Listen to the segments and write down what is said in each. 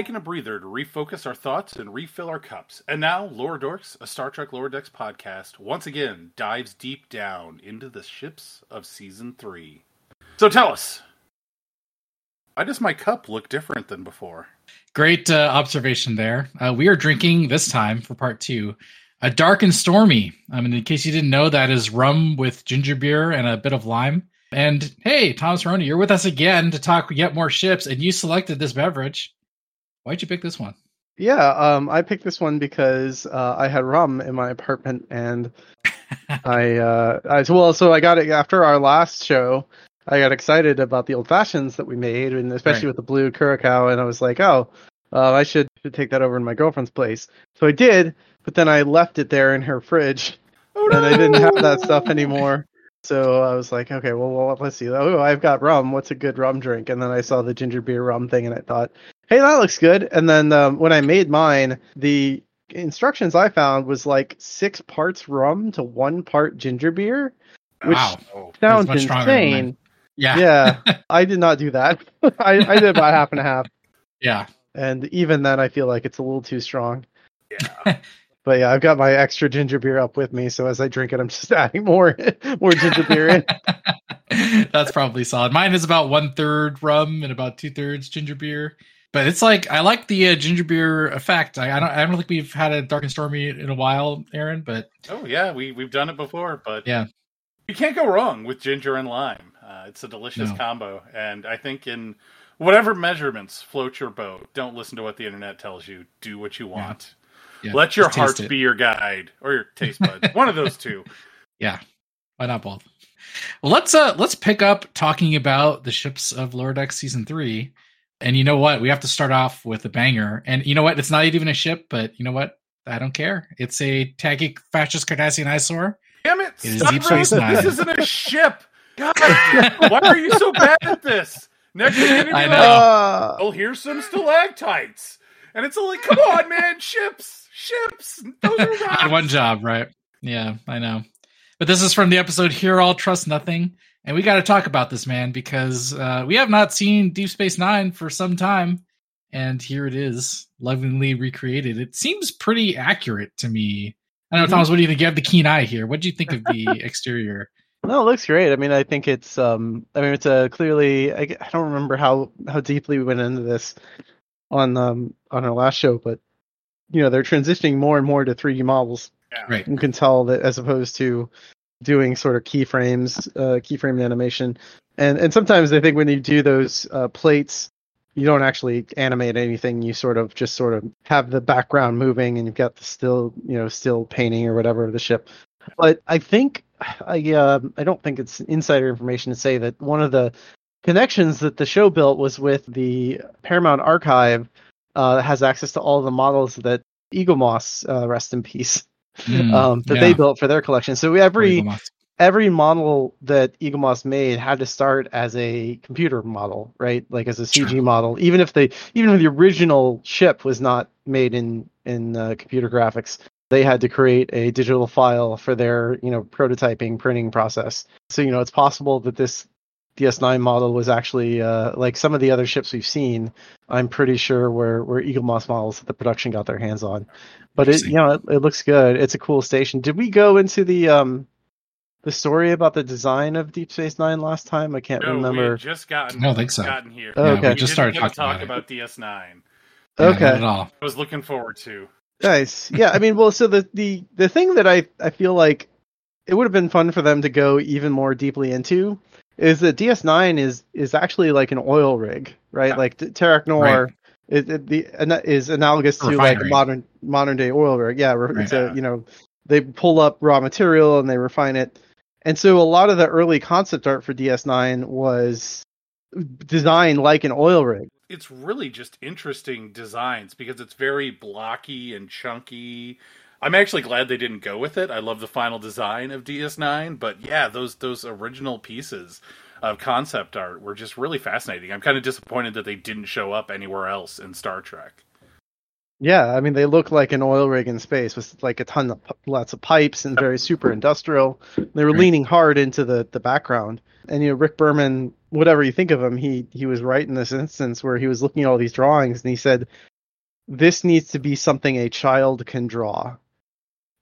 taken a breather to refocus our thoughts and refill our cups. And now, Lower Dorks, a Star Trek Lower Decks podcast, once again dives deep down into the ships of Season 3. So tell us, why does my cup look different than before? Great uh, observation there. Uh, we are drinking this time for part two a dark and stormy. I mean, in case you didn't know, that is rum with ginger beer and a bit of lime. And hey, Thomas Marrone, you're with us again to talk yet more ships, and you selected this beverage. Why'd you pick this one? Yeah, um, I picked this one because uh, I had rum in my apartment, and I, uh, I well, so I got it after our last show. I got excited about the old fashions that we made, and especially Right. with the blue curacao, and I was like, oh, uh, I should, should take that over to my girlfriend's place. So I did, but then I left it there in her fridge, Oh, and I didn't have that stuff anymore. So I was like, okay, well, well, let's see. Oh, I've got rum. What's a good rum drink? And then I saw the ginger beer rum thing, and I thought, hey, that looks good. And then um, when I made mine, the instructions I found was like six parts rum to one part ginger beer, which wow. Oh, sounds much stronger than insane. Yeah. Yeah, I did not do that. I, I did about half and a half, Yeah. and even then, I feel like it's a little too strong. yeah. But yeah, I've got my extra ginger beer up with me, so as I drink it, I'm just adding more more ginger beer in. That's probably solid. Mine is about one third rum and about two thirds ginger beer. But it's like I like the uh, ginger beer effect. I, I don't. I don't think we've had a dark and stormy in a while, Aaron. But Oh, yeah, we, we've done it before, but Yeah. you can't go wrong with ginger and lime. Uh, it's a delicious No. combo, and I think in whatever measurements float your boat, don't listen to what the internet tells you. Do what you want. yeah, Let your heart be your guide, or your taste buds. One of those two. Yeah, why not both? Well, let's uh let's pick up talking about the ships of Lower Decks season three. And you know what? We have to start off with a banger. And you know what? It's not even a ship, but you know what? I don't care. It's a tacky fascist Cardassian eyesore. Damn it! It is Stop Deep. Space Nine. This isn't a ship. God, why are you so bad at this? Next I know. Uh, oh, here's some stalactites, and it's like, come on, man, ships, ships. Those are rocks. one job, right? Yeah, I know. But this is from the episode Hear All Trust Nothing. And we got to talk about this, man, because uh, we have not seen Deep Space Nine for some time. And here it is, lovingly recreated. It seems pretty accurate to me. I don't know, Mhm. Thomas, what do you think? You have the keen eye here. What do you think of the exterior? No, it looks great. I mean, I think it's um I mean it's a clearly I, I don't remember how how deeply we went into this on um on our last show, but you know, they're transitioning more and more to 3D models. Yeah. Right. You can tell that as opposed to doing sort of keyframes, uh keyframe animation. And and sometimes I think when you do those uh plates you don't actually animate anything. You sort of just sort of have the background moving, and you've got the still, you know, still painting or whatever of the ship. But I think I uh, I don't think it's insider information to say that one of the connections that the show built was with the Paramount Archive uh, has access to all the models that Eaglemoss, uh, rest in peace, Mm, um, that yeah. they built for their collection. So every every model that Eaglemoss made had to start as a computer model, right? Like as a CG Sure. model. Even if they, even if the original ship was not made in in uh, computer graphics, they had to create a digital file for their, you know, prototyping printing process. So you know, it's possible that this DS9 model was actually uh, like some of the other ships we've seen. I'm pretty sure were were Eaglemoss models that the production got their hands on. But it, you know, it, it looks good. It's a cool station. Did we go into the um the story about the design of Deep Space Nine last time? I can't No, we remember. had just gotten. I think so. Gotten here. Oh, okay. we We just started talking talk about about DS9. Yeah, okay. not at all. I was looking forward to. Nice. Yeah, I mean, well, so the the the thing that I I feel like it would have been fun for them to go even more deeply into is that DS9 is is actually like an oil rig, right? Yeah. Like Terok Nor Right. is the is analogous to like modern modern day oil rig. Yeah, re- Right. it's a Yeah. you know they pull up raw material and they refine it, and so a lot of the early concept art for DS9 was designed like an oil rig. It's really just interesting designs because it's very blocky and chunky. I'm actually glad they didn't go with it. I love the final design of DS9, but yeah, those those original pieces of concept art were just really fascinating. I'm kind of disappointed that they didn't show up anywhere else in Star Trek. Yeah, I mean they look like an oil rig in space with like a ton of lots of pipes and very super industrial. They were leaning hard into the the background. And you know Rick Berman, whatever you think of him, he he was right in this instance where he was looking at all these drawings and he said this needs to be something a child can draw,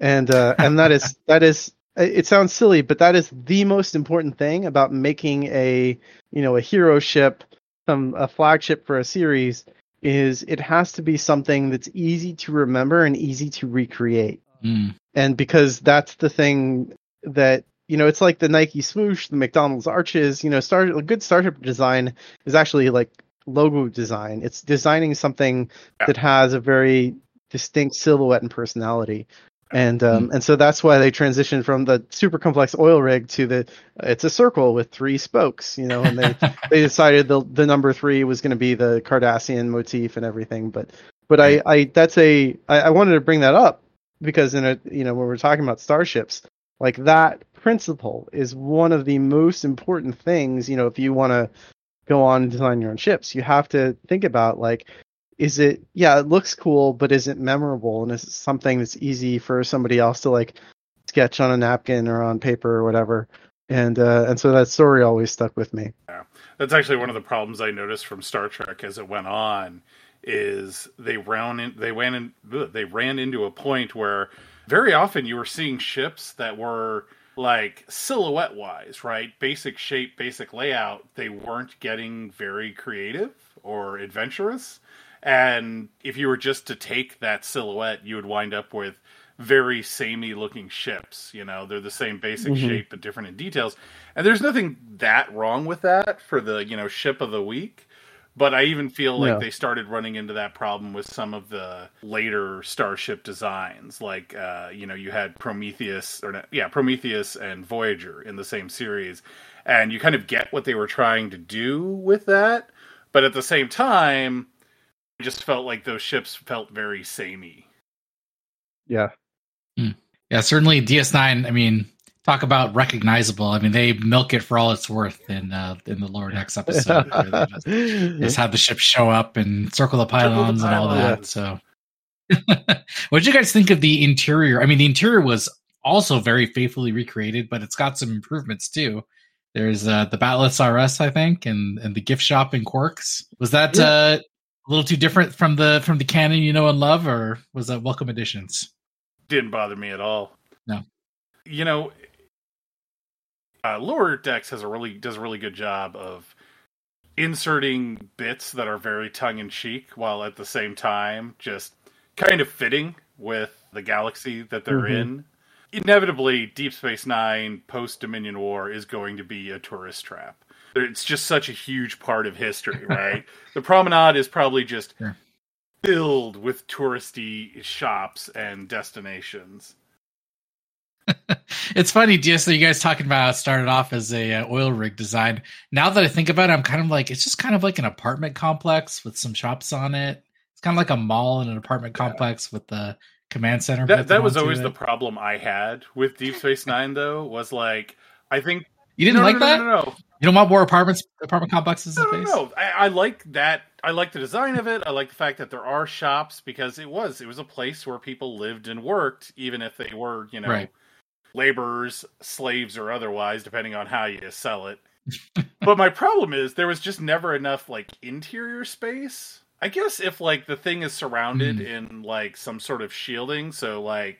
and uh, and that is that is it sounds silly, but that is the most important thing about making a you know a hero ship, some a flagship for a series is it has to be something that's easy to remember and easy to recreate. Mm. And because that's the thing that you know, it's like the Nike swoosh, the McDonald's arches. You know, start a good startup design is actually like logo design. It's designing something Yeah. that has a very distinct silhouette and personality. And um, and so that's why they transitioned from the super complex oil rig to the it's a circle with three spokes, you know, and they they decided the the number three was going to be the Cardassian motif and everything. But but I I that's a I, I wanted to bring that up because in a you know when we're talking about starships, like that principle is one of the most important things. You know, if you want to go on and design your own ships, you have to think about like is it yeah it looks cool but is it memorable and is it something that's easy for somebody else to like sketch on a napkin or on paper or whatever and uh and so that story always stuck with me yeah That's actually one of the problems I noticed from Star Trek as it went on. Is they ran in, they ran in, they ran into a point where very often you were seeing ships that were like silhouette wise, right? Basic shape, basic layout. They weren't getting very creative or adventurous. And if you were just to take that silhouette, you would wind up with very samey looking ships. You know, they're the same basic Mhm. shape but different in details. And there's nothing that wrong with that for the, you know, ship of the week. But I even feel like Yeah. they started running into that problem with some of the later starship designs. Like, uh, you know, you had Prometheus, or not, yeah, Prometheus and Voyager in the same series. And you kind of get what they were trying to do with that. But at the same time, just felt like those ships felt very samey. yeah Yeah, certainly DS9. I mean, talk about recognizable. I mean, they milk it for all it's worth in uh, in the lower decks episode. where just, just have the ship show up and circle the pylons and all that. So, what did you guys think of the interior? I mean, the interior was also very faithfully recreated, but it's got some improvements too. There's uh, the Batless RS, I think, and and the gift shop in Quarks. Was that Yeah. uh, a little too different from the from the canon you know and love, or was that welcome additions? Didn't bother me at all. No. You know, uh, Lower Decks has a really does a really good job of inserting bits that are very tongue in cheek, while at the same time just kind of fitting with the galaxy that they're Mhm. in. Inevitably, Deep Space Nine post Dominion War is going to be a tourist trap. It's just such a huge part of history, right? the promenade is probably just Sure. filled with touristy shops and destinations. it's funny, just that you guys talking about it started off as a uh, oil rig design. Now that I think about it, I'm kind of like it's just kind of like an apartment complex with some shops on it. It's kind of like a mall and an apartment Yeah. complex with the command center. That that was always it. the problem I had with Deep Space Nine, though. Was like I think You didn't no, like no, that? No, no, no, You don't want more apartments, apartment complexes in space? no. I, I like that. I like the design of it. I like the fact that there are shops because it was it was a place where people lived and worked, even if they were you know Right. laborers, slaves, or otherwise, depending on how you sell it. but my problem is there was just never enough like interior space. I guess if like the thing is surrounded Hmm. in like some sort of shielding, so like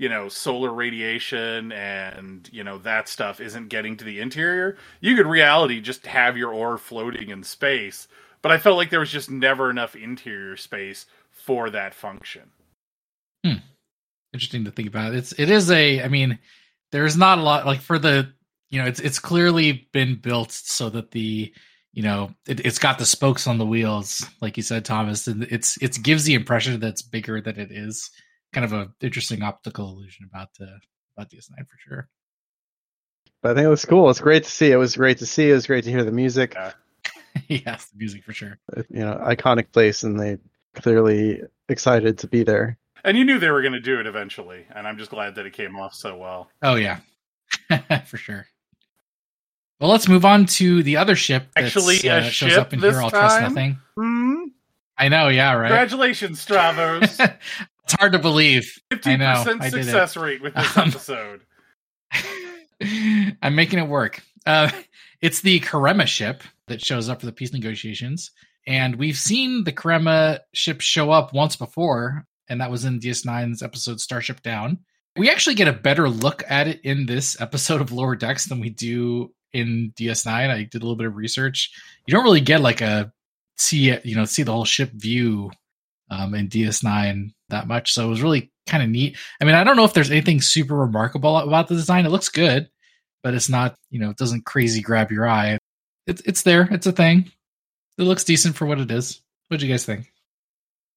you know solar radiation and you know that stuff isn't getting to the interior, you could reality just have your ore floating in space. But I felt like there was just never enough interior space for that function. Hmm. Interesting to think about. It's it is a. I mean, there's not a lot like for the you know it's it's clearly been built so that the you know it, it's got the spokes on the wheels like you said thomas and it's it gives the impression that it's bigger than it is kind of a interesting optical illusion about the about ds9 for sure. But i think it was cool. It's great to see. It was great to see. It was great to hear the music. Yeah. yes the music for sure. You know iconic place and they clearly excited to be there. And you knew they were going to do it eventually, and I'm just glad that it came off so well. oh yeah. For sure. Well let's move on to the other ship that's, Actually, a uh, shows ship up in this here i'll trust time? nothing. Hmm? i know yeah right. Congratulations, Stavros. it's hard to believe Fifty know, percent I did it. success rate with this Um, episode. I'm making it work. Uh, it's the Karemma ship that shows up for the peace negotiations. And we've seen the Karemma ship show up once before, and that was in DS9's episode Starship Down. We actually get a better look at it in this episode of Lower Decks than we do in DS9. I did a little bit of research. You don't really get like a see you know see the whole ship view um, in DS9 that much, so it was really kind of neat. I mean, I don't know if there's anything super remarkable about the design. It looks good, but it's not you know it doesn't crazy grab your eye. It's it's there. It's a thing. It looks decent for what it is. What do you guys think?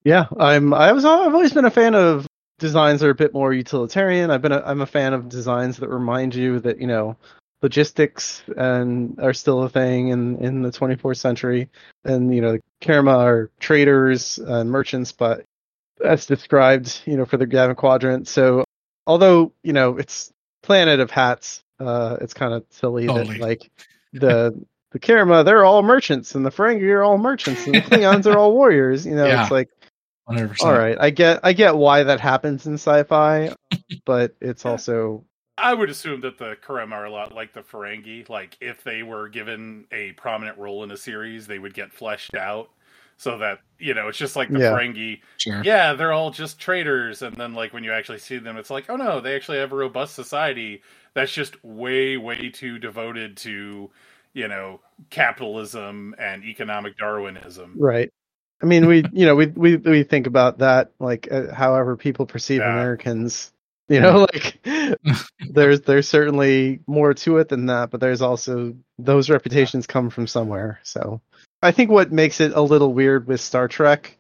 Yeah, I'm. I was. I've always been a fan of designs that are a bit more utilitarian. I've been. A, I'm a fan of designs that remind you that you know logistics and are still a thing in in the 24th century. And you know, Karemma are traders and merchants, but as described, you know, for the Gamma Quadrant. So although you know it's Planet of Hats, uh, it's kind of silly that like the the Karemma they're all merchants and the Ferengi are all merchants and the Klingons are all warriors. You know, Yeah. it's like 100%. all right, I get I get why that happens in sci-fi, but it's also I would assume that the Karem are a lot like the Ferengi. Like, if they were given a prominent role in a series, they would get fleshed out so that, you know, it's just like the Yeah. Ferengi. Sure. Yeah, they're all just traders. And then, like, when you actually see them, it's like, oh no, they actually have a robust society that's just way, way too devoted to, you know, capitalism and economic Darwinism. right. I mean, we you know we we we think about that like uh, however people perceive Yeah. Americans. You know, like there's there's certainly more to it than that, but there's also those reputations come from somewhere. So I think what makes it a little weird with Star Trek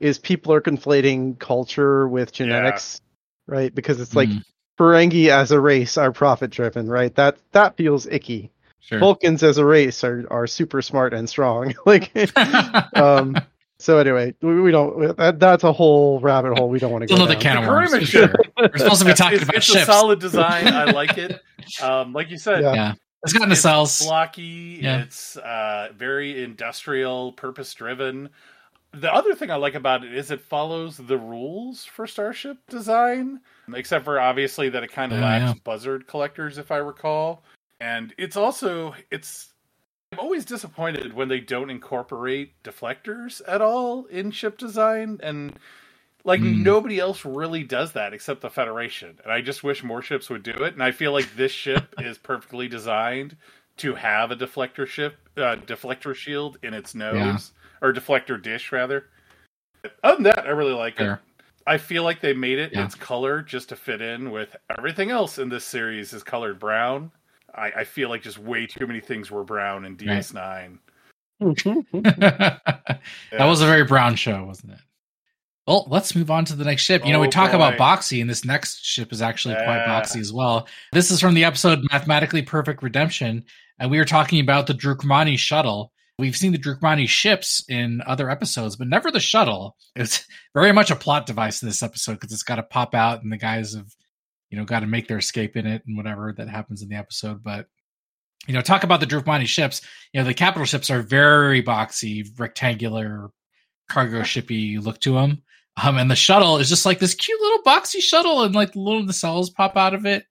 is people are conflating culture with genetics, right? Because it's like Mm, Ferengi as a race are profit driven, right? That that feels icky. sure. Vulcans as a race are are super smart and strong. like um so anyway, we, we don't that, that's a whole rabbit hole we don't want to Still go another down. can of worms. For. Sure. We're supposed to be talking it's, about it's ships. a solid design. I like it. Um, like you said, Yeah. yeah. It's got it's nacelles. blocky. Yeah. It's uh, very industrial, purpose driven. The other thing I like about it is it follows the rules for Starship design, except for obviously that it kind of Oh, lacks yeah. Bussard collectors, if I recall. And it's also it's. I'm always disappointed when they don't incorporate deflectors at all in ship design, and like Hmm. nobody else really does that except the Federation. And I just wish more ships would do it. And I feel like this ship is perfectly designed to have a deflector ship, uh, deflector shield in its nose Yeah. or deflector dish rather. Other than that, I really like it. I feel like they made it Yeah. its color just to fit in with everything else in this series is colored brown. I, I feel like just way too many things were brown in DS9. that was a very brown show, wasn't it? Well, let's move on to the next ship. You know, we Oh, talk about boxy, and this next ship is actually quite boxy as well. This is from the episode Mathematically Perfect Redemption, and we were talking about the Drookmani shuttle. We've seen the Drookmani ships in other episodes, but never the shuttle. It's very much a plot device in this episode because it's got to pop out, and the guys have, you know, got to make their escape in it and whatever that happens in the episode. But you know, talk about the Drookmani ships. You know, the capital ships are very boxy, rectangular, cargo shippy look to them. Um, and the shuttle is just like this cute little boxy shuttle, and like the little nacelles pop out of it.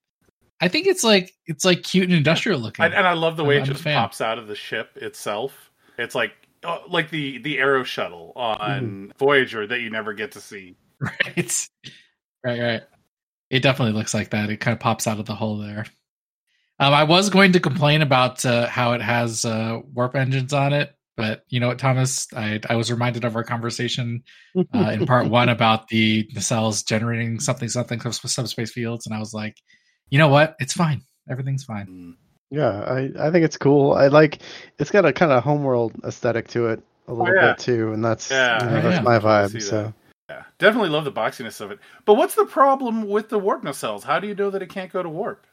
I think it's like it's like cute and industrial looking. And, and I love the way I'm it a just pops out of the ship itself. It's like uh, like the the Aeroshuttle on Mm-hmm. Voyager that you never get to see. right, right, right. It definitely looks like that. It kind of pops out of the hole there. Um, I was going to complain about uh, how it has uh, warp engines on it, but you know what, Thomas? I I was reminded of our conversation uh, in part one about the nacelles generating something something sub- subspace fields, and I was like, you know what? It's fine. Everything's fine. Mm. Yeah, I, I think it's cool. I like it's got a kind of homeworld aesthetic to it a little yeah. bit too, and that's Yeah. you know, Oh, that's yeah. my I see vibe. that. So Yeah, definitely love the boxiness of it. But what's the problem with the warp nacelles? How do you know that it can't go to warp?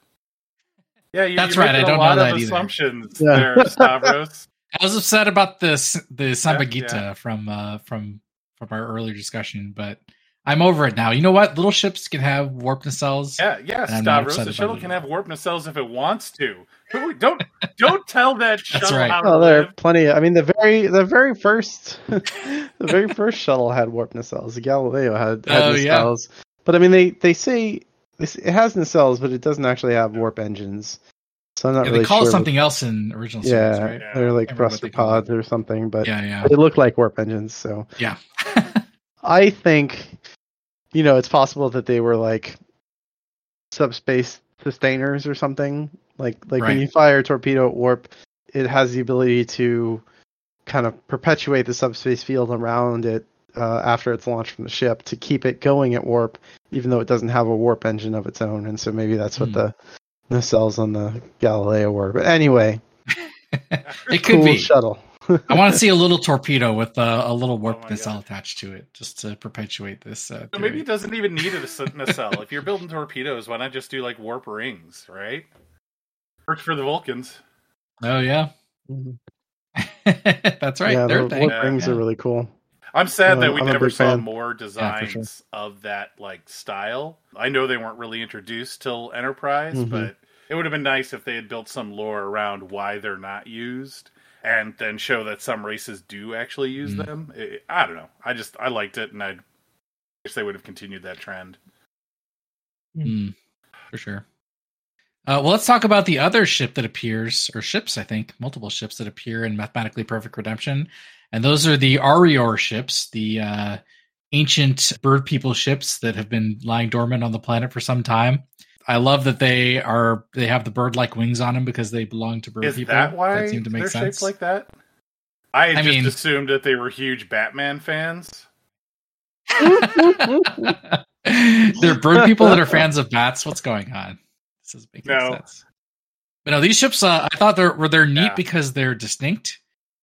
Yeah, you, That's you're right, I don't a lot know of that either. assumptions Yeah. there, Stavros. I was upset about this the Sambagita yeah. from uh, from from our earlier discussion, but I'm over it now. You know what? Little ships can have warp nacelles. Yeah, yeah, And Stavros. The shuttle can have warp nacelles if it wants to. Who- Don't don't tell that shuttle right. how oh, to well, there are live. plenty. I mean, the very the very first the very first shuttle had warp nacelles. The Galileo had, had Oh, yeah. nacelles, but I mean, they they say this, it has nacelles, but it doesn't actually have warp engines. So I'm not Yeah, really they call sure. it what- something else in original series, yeah, right? Yeah. they're like Can't remember what they call thruster pods or something, but Yeah, yeah, they look like warp engines. So yeah. I think, you know, it's possible that they were like subspace sustainers or something. Like like when you fire a torpedo at warp, it has the ability to kind of perpetuate the subspace field around it uh, after it's launched from the ship to keep it going at warp, even though it doesn't have a warp engine of its own. And so maybe that's what Hmm. the nacelles on the Galileo were. But anyway, it could cool be. shuttle. I want to see a little torpedo with a, a little warp Oh my missile God. attached to it, just to perpetuate this. Uh, So maybe it doesn't even need a nacelle. if you're building torpedoes, why not just do like warp rings, right? Worked for the Vulcans. Oh yeah, Mhm. that's right. yeah, They're the thing. warp rings Yeah. are really cool. I'm sad that we I'm never saw fan. more for designs sure. of that like style. I know they weren't really introduced till Enterprise, Mhm. but it would have been nice if they had built some lore around why they're not used and then show that some races do actually use Mhm. them. It, I don't know. I just I liked it and I wish they would have continued that trend. Mm, for sure. Uh, well, let's talk about the other ship that appears, or ships, I think, multiple ships that appear in Mathematically Perfect Redemption. And those are the Areore ships, the uh, ancient bird people ships that have been lying dormant on the planet for some time. I love that they are they have the bird like wings on them because they belong to bird Is people. that why that seem to make they're sense. shaped like that? I, I just mean- assumed that they were huge Batman fans. They're bird people that are fans of bats. What's going on? Is making No. sense. But no, these ships, uh, I thought they're were they're neat Yeah. because they're distinct.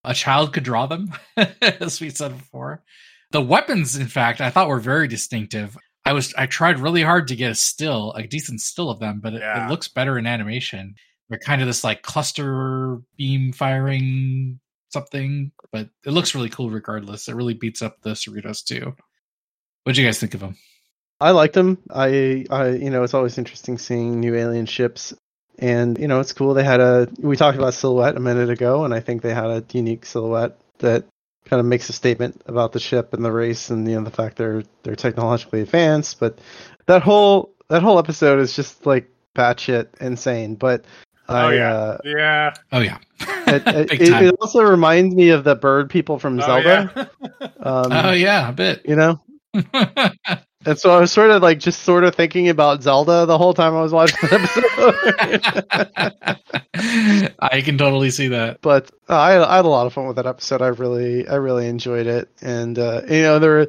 A child could draw them, as we said before. The weapons, in fact, I thought were very distinctive. I was I tried really hard to get a still, a decent still of them, but it, Yeah. it looks better in animation. They're kind of this like cluster beam firing something, but it looks really cool regardless. It really beats up the Cerritos too. What do you guys think of them? I liked them. I, I, you know, it's always interesting seeing new alien ships, and you know, it's cool. They had a. We talked about silhouette a minute ago, and I think they had a unique silhouette that kind of makes a statement about the ship and the race, and you know, the fact they're they're technologically advanced. But that whole that whole episode is just like batshit insane. But I, Oh, yeah. uh, Yeah. Oh yeah, it, it, it, it also reminds me of the bird people from Oh, Zelda. yeah. Um, oh yeah, a bit. You know, And so I was sort of like just sort of thinking about Zelda the whole time I was watching the episode. I can totally see that. but uh, I, I had a lot of fun with that episode. I really I really enjoyed it, and uh, you know there were,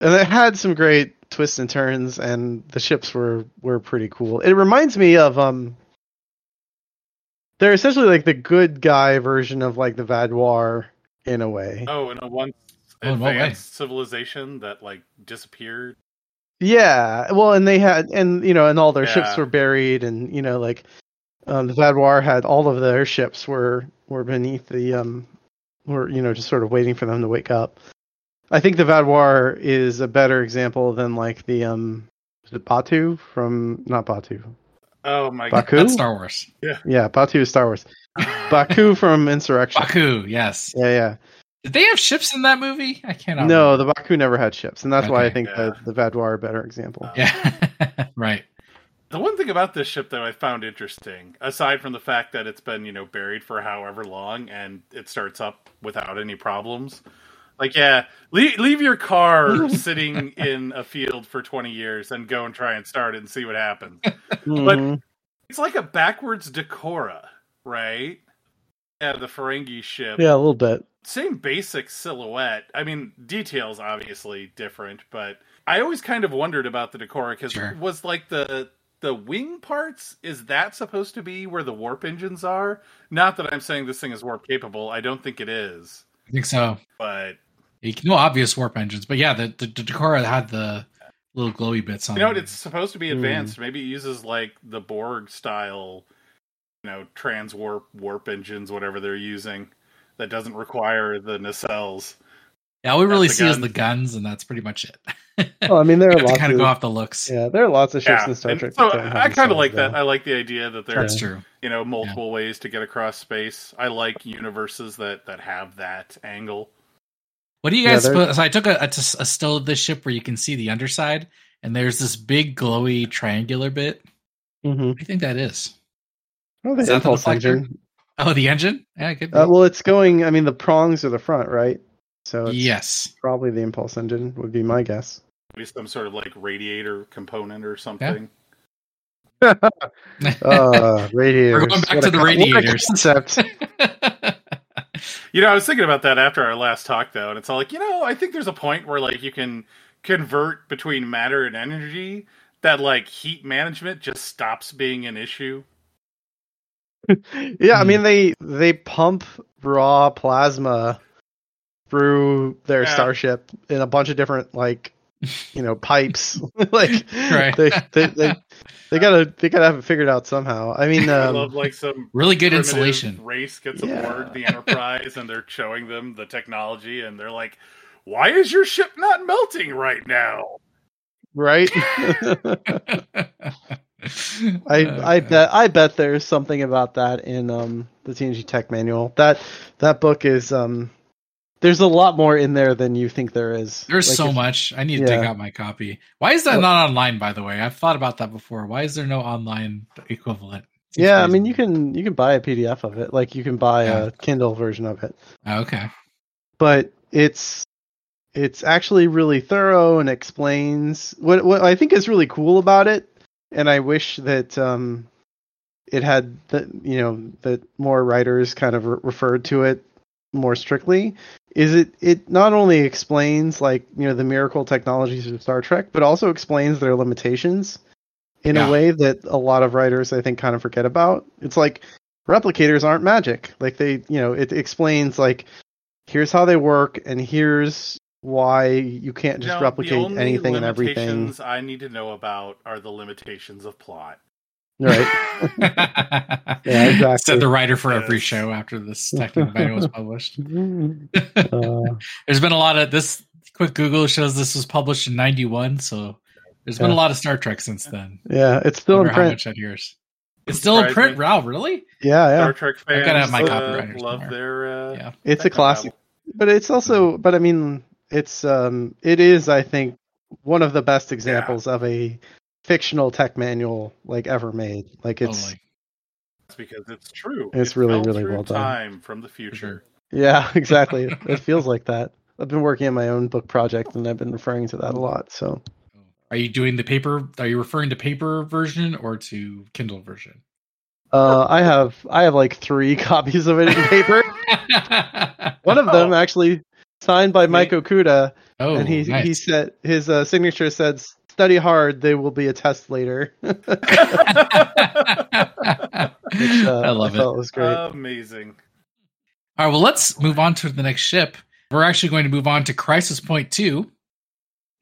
and it had some great twists and turns, and the ships were were pretty cool. It reminds me of um. They're essentially like the good guy version of like the Vaadwaur in a way. Oh, in a one Oh, in what way? advanced civilization that like disappeared. Yeah, well, and they had, and you know, and all their ships were buried, and you know, like um, the Vaadwaur had all of their ships were were beneath the um, were you know just sort of waiting for them to wake up. I think the Vaadwaur is a better example than like the um, is it Batu from not Batu, Oh my god. Baku. That's Star Wars. Yeah, yeah, Batu is Star Wars. Baku from Insurrection. Baku, yes. Yeah, yeah. Did they have ships in that movie? I cannot. No, the Baku never had ships, and that's why I think Yeah. the the Vaadwaur are a better example. Yeah, right. The one thing about this ship that I found interesting, aside from the fact that it's been, you know, buried for however long and it starts up without any problems. Like, yeah, leave, leave your car sitting in a field for 20 years and go and try and start it and see what happens. Mhm. It's like a backwards D'Kora, right? Yeah, the Ferengi ship. yeah, a little bit. same basic silhouette. I mean, details obviously different, but I always kind of wondered about the D'Kora because Sure. was like the the wing parts. Is that supposed to be where the warp engines are? Not that I'm saying this thing is warp capable. I don't think it is, I think so. but You can- No obvious warp engines, but yeah, the the, the D'Kora had the little glowy bits on. you know what? It's supposed to be hmm. advanced. Maybe it uses like the Borg style, you know, trans warp warp engines, whatever they're using. That doesn't require the nacelles. yeah, all we really the see is the guns, and that's pretty much it. Well, I mean, there are lots kind of of go off the looks. Yeah, there are lots of ships Yeah, in Star Trek. so that don't have I kind of nacelles, like that. though. I like the idea that there's That's true. you know multiple ways to get across space. I like universes that that have that angle. What do you guys? they're- so I took a, a, a still of this ship where you can see the underside, and there's this big glowy triangular bit. Mhm. What do you think that is? Oh, the Is impulse engine. Oh, the engine? Yeah, it could. Uh, well, it's going. I mean, the prongs are the front, right? So it's yes. probably the impulse engine would be my guess. Maybe some sort of like radiator component or something. Uh, radiators. We're going back What to a the con- radiators. Concept. You know, I was thinking about that after our last talk, though, and it's all like, you know, I think there's a point where like you can convert between matter and energy that like heat management just stops being an issue. yeah, I Hmm. mean they they pump raw plasma through their Yeah. starship in a bunch of different like you know pipes. like Right. they, they they they gotta they gotta have it figured out somehow. I mean, I um, love like some really good insulation. race gets Yeah. aboard the Enterprise and they're showing them the technology and they're like, "Why is your ship not melting right now?" right? I I bet I bet there's something about that in um the TNG Tech Manual. That that book is um there's a lot more in there than you think there is. There's Like, so if- much. I need to dig out my copy. Why is that not online? By the way, I've thought about that before. Why is there no online equivalent? Seems Yeah, I mean you can you can buy a PDF of it. Like you can buy Yeah. a Kindle version of it. Oh, okay. But it's it's actually really thorough and explains what what I think is really cool about it and I wish that um it had that you know that more writers kind of re- referred to it more strictly. Is it it not only explains like you know the miracle technologies of Star Trek but also explains their limitations in Yeah. a way that a lot of writers I think kind of forget about. It's like replicators aren't magic. Like they you know it explains like here's how they work and here's why you can't just You replicate the only anything and everything limitations I need to know about are the limitations of plot. right yeah, exactly. Said the writer for every show after this technical manual was published. uh, There's been a lot of this. Quick Google shows this was published in '91, so there's been a lot of Star Trek since then. yeah it's still in Wonder how print much adheres. It's still in print, me. Wow, really? yeah yeah Star Trek fans I've gotta have my uh, copyright love somewhere. their uh, Yeah. it's a classic but it's also but i mean it's um it is i think one of the best examples of a fictional tech manual like ever made like it's Totally. That's because it's true. It's It really, really well done. Time from the future. yeah exactly it feels like that i've been working on my own book project and i've been referring to that a lot so Are you doing the paper? Are you referring to paper version or to Kindle version? uh i have i have like three copies of it in paper one of them Oh. actually signed by mike Sweet. okuda oh, and he nice. he said his uh, signature said study hard there will be a test later which, uh, I love it. thought was great Amazing. All right, well, let's move on to the next ship. We're actually going to move on to Crisis Point 2.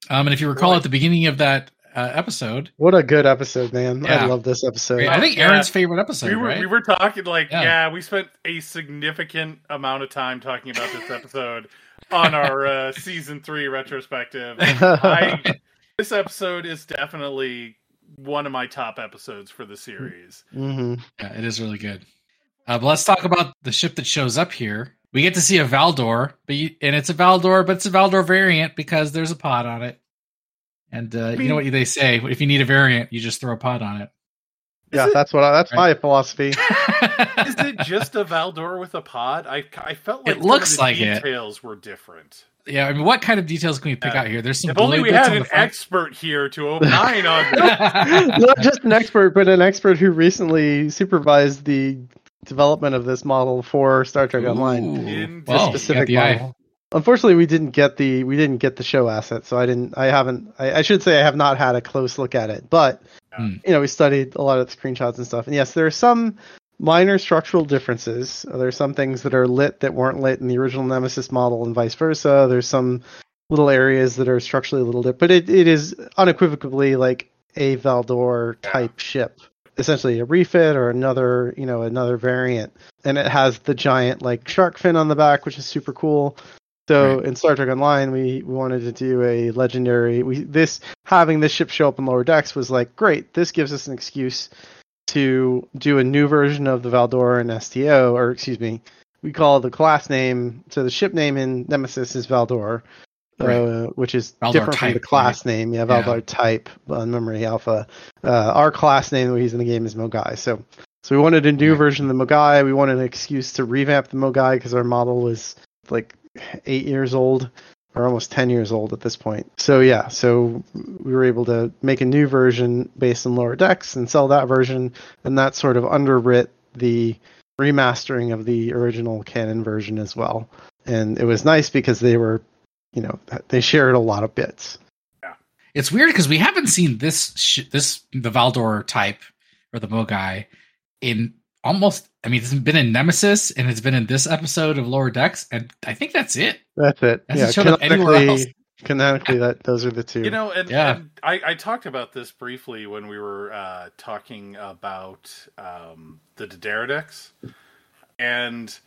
Um, and if you recall Boy. at the beginning of that uh, episode, what a good episode man Yeah. i love this episode I think Yeah. Aaron's favorite episode, we were right? we were talking like Yeah. yeah. we spent a significant amount of time talking about this episode on our uh, season three retrospective. I this episode is definitely one of my top episodes for the series. hmm Yeah, it is really good. Uh, but let's talk about the ship that shows up here. We get to see a Valdore, but you, and it's a Valdore, but it's a Valdore variant because there's a pod on it. And uh, you mean- know what they say: if you need a variant, you just throw a pod on it. Yeah it- that's what I, that's Right. my philosophy Is it just a Valdore with a pod? I, I felt like It looks of the like it. details were different. yeah, I mean, what kind of details can we pick Yeah. out here? There's some. If only we had on an expert here to opine on not just an expert but an expert who recently supervised the development of this model for star trek online Ooh. In Well, this specific got the eye. model. Unfortunately, we didn't get the we didn't get the show asset, so I didn't. I haven't. I, I should say I have not had a close look at it, but Hmm. you know, we studied a lot of the screenshots and stuff. And yes, there are some minor structural differences. There are some things that are lit that weren't lit in the original Nemesis model, and vice versa. There's some little areas that are structurally a little different, but it, it is unequivocally like a Valdore type ship essentially a refit or another you know another variant and it has the giant like shark fin on the back which is super cool so Right. in star trek online we, we wanted to do a legendary we this having this ship show up in lower decks was like great this gives us an excuse to do a new version of the valdore and sto or excuse me we call the class name so the ship name in nemesis is valdore uh, which is Valdore different from the type, class name. Yeah, Yeah. Valdore type on Memory Alpha. Uh, our class name that we use in the game is Mogai. So So we wanted a new Yeah. version of the Mogai. We wanted an excuse to revamp the Mogai because our model was like eight years old or almost 10 years old at this point. So yeah, so we were able to make a new version based on lower decks and sell that version, and that sort of underwrit the remastering of the original canon version as well. And it was nice because they were, you know, they shared a lot of bits. Yeah. It's weird because we haven't seen this sh- this the Valdore type or the Mogai in almost. I mean, it's been in Nemesis and it's been in this episode of Lower Decks, and I think that's it. That's it. Hasn't yeah, shown up anywhere else. canonically, canonically, that those are the two. You know, and, Yeah. and I, I talked about this briefly when we were uh, talking about um, the D'deridex, and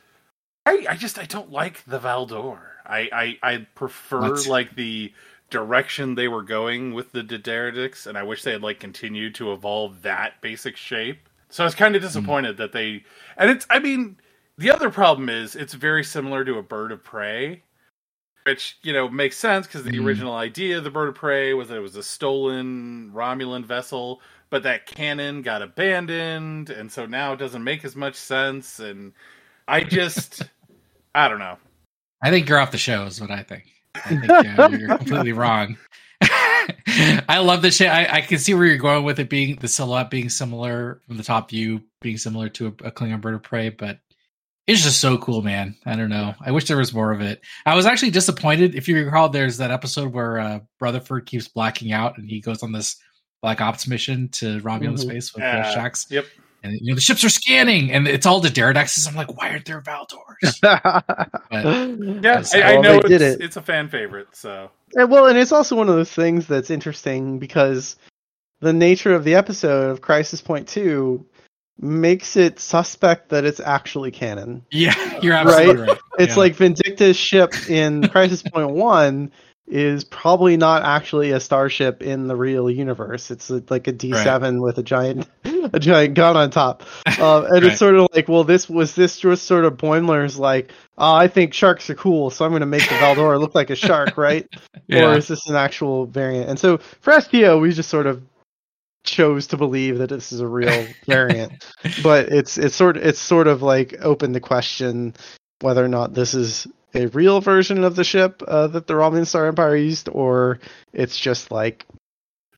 I, I just I don't like the Valdore. I I, I prefer What? like the direction they were going with the D'deridex, and I wish they had like continued to evolve that basic shape. So I was kind of disappointed that they and it's I mean the other problem is it's very similar to a bird of prey which you know makes sense because the Mm. original idea of the bird of prey was that it was a stolen Romulan vessel, but that cannon got abandoned, and so now it doesn't make as much sense. And I just, I don't know. I think you're off the show, is what I think. I think uh, you're completely wrong. I love this shit. I, I can see where you're going with it being the silhouette being similar from the top view, being similar to a, a Klingon bird of prey, but it's just so cool, man. I don't know. I wish there was more of it. I was actually disappointed. If you recall, there's that episode where uh, Rutherford keeps blacking out and he goes on this Black Ops mission to Romulan Mhm. space with Uh, Shax. Yep. And you know the ships are scanning, and it's all the D'deridexes. I'm like, why aren't there Valdores? Yeah, Yes. I, I know they did it's, it. it's a fan favorite. So And, well, and it's also one of those things that's interesting because the nature of the episode of Crisis Point Two makes it suspect that it's actually canon. Yeah, you're absolutely right. It's Yeah. like Vindicta's ship in Crisis Point One is probably not actually a starship in the real universe. It's like a D seven with a giant a giant gun on top. Um, and Right. it's sort of like, well, this was this just sort of Boimler's like, oh, I think sharks are cool, so I'm going to make the Valdore look like a shark, right? Yeah. Or is this an actual variant? And so for STO, we just sort of chose to believe that this is a real variant. But it's it's sort it's sort of like open to question whether or not this is a real version of the ship uh, that the Romulan Star Empire used, or it's just like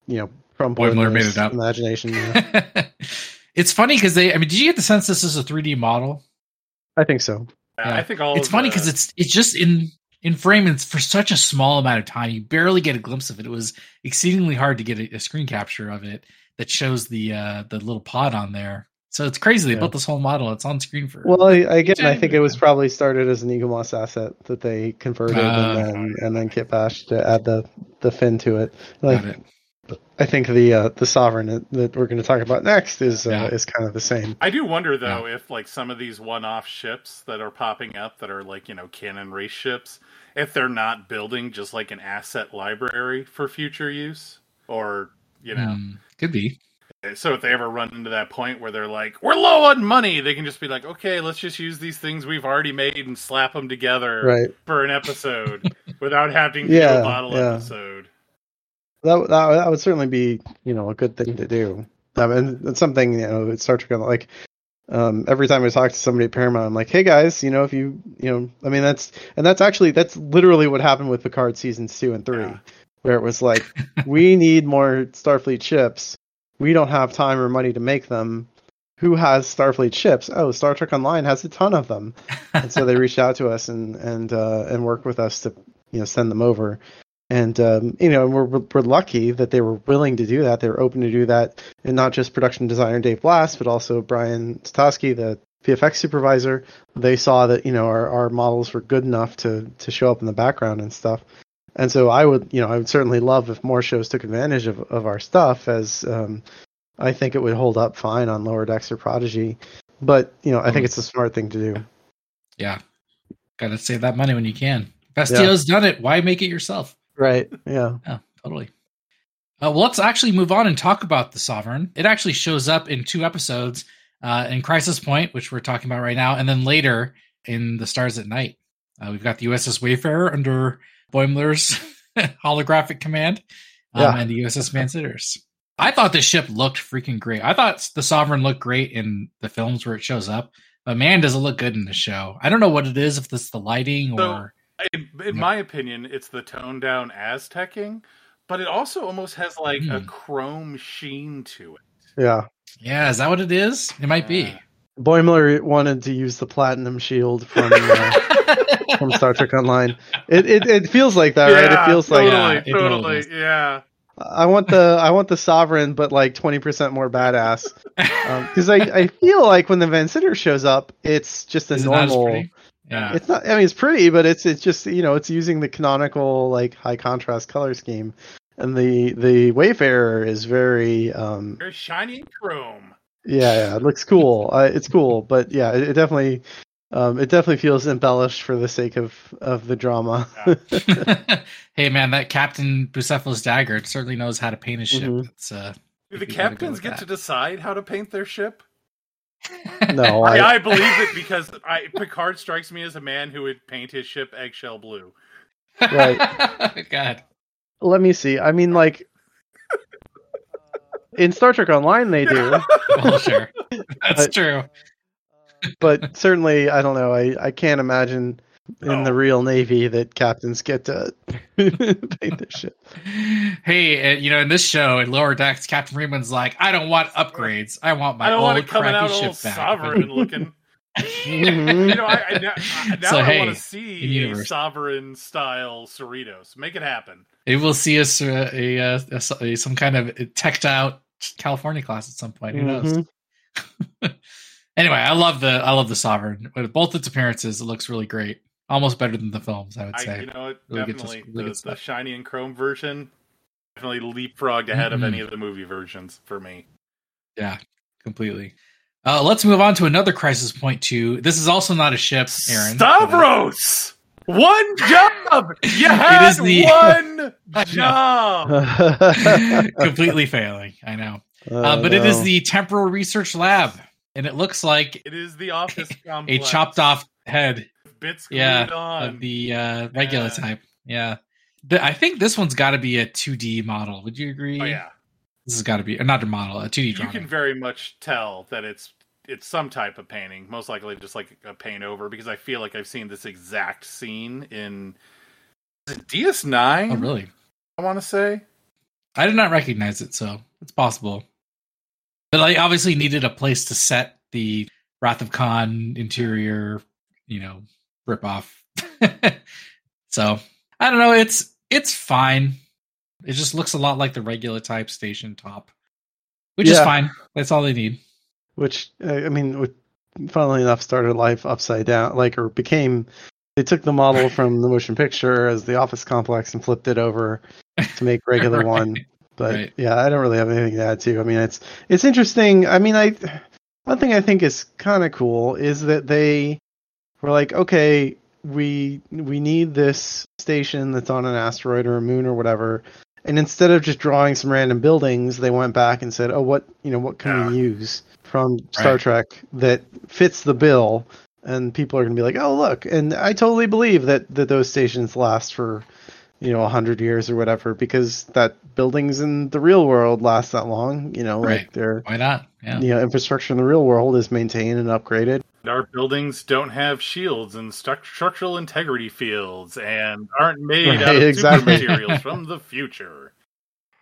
you know from Boimler made Boimler's it up. imagination. yeah. it's funny because they. I mean, did you get the sense this is a 3D model? I think so. Yeah. I think all it's of funny the- because it's it's just in in frame and it's for such a small amount of time. You barely get a glimpse of it. It was exceedingly hard to get a, a screen capture of it that shows the uh the little pod on there. So it's crazy. They Yeah. built this whole model. It's on screen for. Well, I, again, I think it was probably started as an Eaglemoss asset that they converted Ah. and then and then kit bashed to add the the fin to it. Like Got it. I think the uh, the sovereign that, that we're going to talk about next is uh, Yeah. is kind of the same. I do wonder though if like some of these one-off ships that are popping up that are like you know cannon race ships, if they're not building just like an asset library for future use, or you know, Hmm, could be. So if they ever run into that point where they're like we're low on money, they can just be like, okay, let's just use these things we've already made and slap them together Right. for an episode without having to do a bottle yeah. episode. That, that that would certainly be you know a good thing to do. I mean, it's something you know Star Trek like. Um, every time I talk to somebody at Paramount, I'm like, "Hey guys, you know, if you, you know, I mean, that's and that's actually that's literally what happened with Picard seasons two and three, Yeah. where it was like, we need more Starfleet ships. We don't have time or money to make them. Who has Starfleet ships? Oh, Star Trek Online has a ton of them, and so they reached out to us and and uh, and worked with us to you know send them over. And um, you know, we're we're lucky that they were willing to do that. They were open to do that, and not just production designer Dave Blass, but also Brian Stosky, the VFX supervisor. They saw that you know our, our models were good enough to to show up in the background and stuff. And so I would you know I would certainly love if more shows took advantage of of our stuff, as um, I think it would hold up fine on Lower Decks or Prodigy. But you know, I think it's a smart thing to do. Yeah, got to save that money when you can. Bastille's done it. Why make it yourself? Right? Yeah. Yeah, totally. Uh, well, let's actually move on and talk about the Sovereign. It actually shows up in two episodes uh, in Crisis Point, which we're talking about right now, and then later in The Stars at Night. Uh, we've got the USS Wayfarer under Boimler's holographic command um, Yeah. and the USS Mansitters. I thought the ship looked freaking great. I thought the Sovereign looked great in the films where it shows up, but man, does it look good in the show. I don't know what it is, if it's the lighting So- or In, in my opinion, it's the toned down Aztecing, but it also almost has like a Hmm. chrome sheen to it. Yeah. yeah, is that what it is? It might be. Yeah. Boimler wanted to use the platinum shield from uh, from Star Trek Online. It, it it feels like that, right? It Yeah, feels like Yeah, totally, totally totally, yeah. I want the I want the sovereign, but like twenty percent more badass. Because I, I feel like when the Van Sitter shows up, it's just a Isn't normal. pretty? Yeah. It's not. I mean, it's pretty, but it's it's just you know it's using the canonical like high contrast color scheme, and the the Wayfarer is very um Very shiny chrome. Yeah yeah it looks cool. uh, it's cool, but yeah, it, it definitely um it definitely feels embellished for the sake of of the drama. hey man, that Captain Bucephalus dagger certainly knows how to paint a ship. Mhm. It's uh Do the you gotta captains get that. to decide how to paint their ship? no, I, I, I believe it because I, Picard strikes me as a man who would paint his ship eggshell blue. Right. God. let me see. I mean, like in Star Trek Online, they do. Well, sure. That's But- true. but certainly I don't know. I, I can't imagine in the Oh. real Navy that captains get to paint their ship. Hey, uh, you know, in this show, in Lower Decks, Captain Freeman's like, I don't want upgrades. I want my I don't old want it crappy out ship back. sovereign looking. Mhm. You know, I, I, now, I- now So, I hey, want to see a sovereign style Cerritos. Make it happen. Maybe we'll see us uh, a, uh, a, a some kind of teched out California class at some point. Who knows? Mhm. Anyway, I love the I love the Sovereign. With both its appearances, it looks really great. Almost better than the films, I would I, say. you know, it Really good definitely really the, the shiny and chrome version definitely leapfrogged ahead of Mhm. any of the movie versions for me. Yeah, completely. Uh, let's move on to another crisis point two. This is also not a ship, Aaron. Stavros, one job. You had is the- one job. completely failing. I know. Oh, Uh, but it is the Temporal Research Lab, and it looks like It is the office a chopped off head bits Yeah, glued on. of the uh, regular Yeah. type. Yeah. The, I think this one's got to be a 2D model. Would you agree? oh yeah, This has got to be, or not a model, a 2D you drawing. can very much tell that it's it's some type of painting. Most likely just like a paint over because I feel like I've seen this exact scene in is it DS9. oh, really? I want to say. I did not recognize it, so it's possible. But I obviously needed a place to set the Wrath of Khan interior, you know, rip off. so I don't know. It's it's fine. It just looks a lot like the regular type station top, which is fine. That's all they need. Which I mean, which, funnily enough, started life upside down, like or became. They took the model from the motion picture as the office complex and flipped it over to make regular Right. one. But Right. yeah, I don't really have anything to add to. I mean, it's it's interesting. I mean, I one thing I think is kind of cool is that they were like, okay, we we need this station that's on an asteroid or a moon or whatever. And instead of just drawing some random buildings, they went back and said, "Oh, what you know, what can we use from Star Right. Trek that fits the bill?" And people are going to be like, "Oh, look!" And I totally believe that that those stations last for you know a hundred years or whatever because that buildings in the real world last that long. You know, Right. like their Why not? Yeah. you know infrastructure in the real world is maintained and upgraded. Our buildings don't have shields and stru- structural integrity fields and aren't made Right, out of exactly. super materials from the future.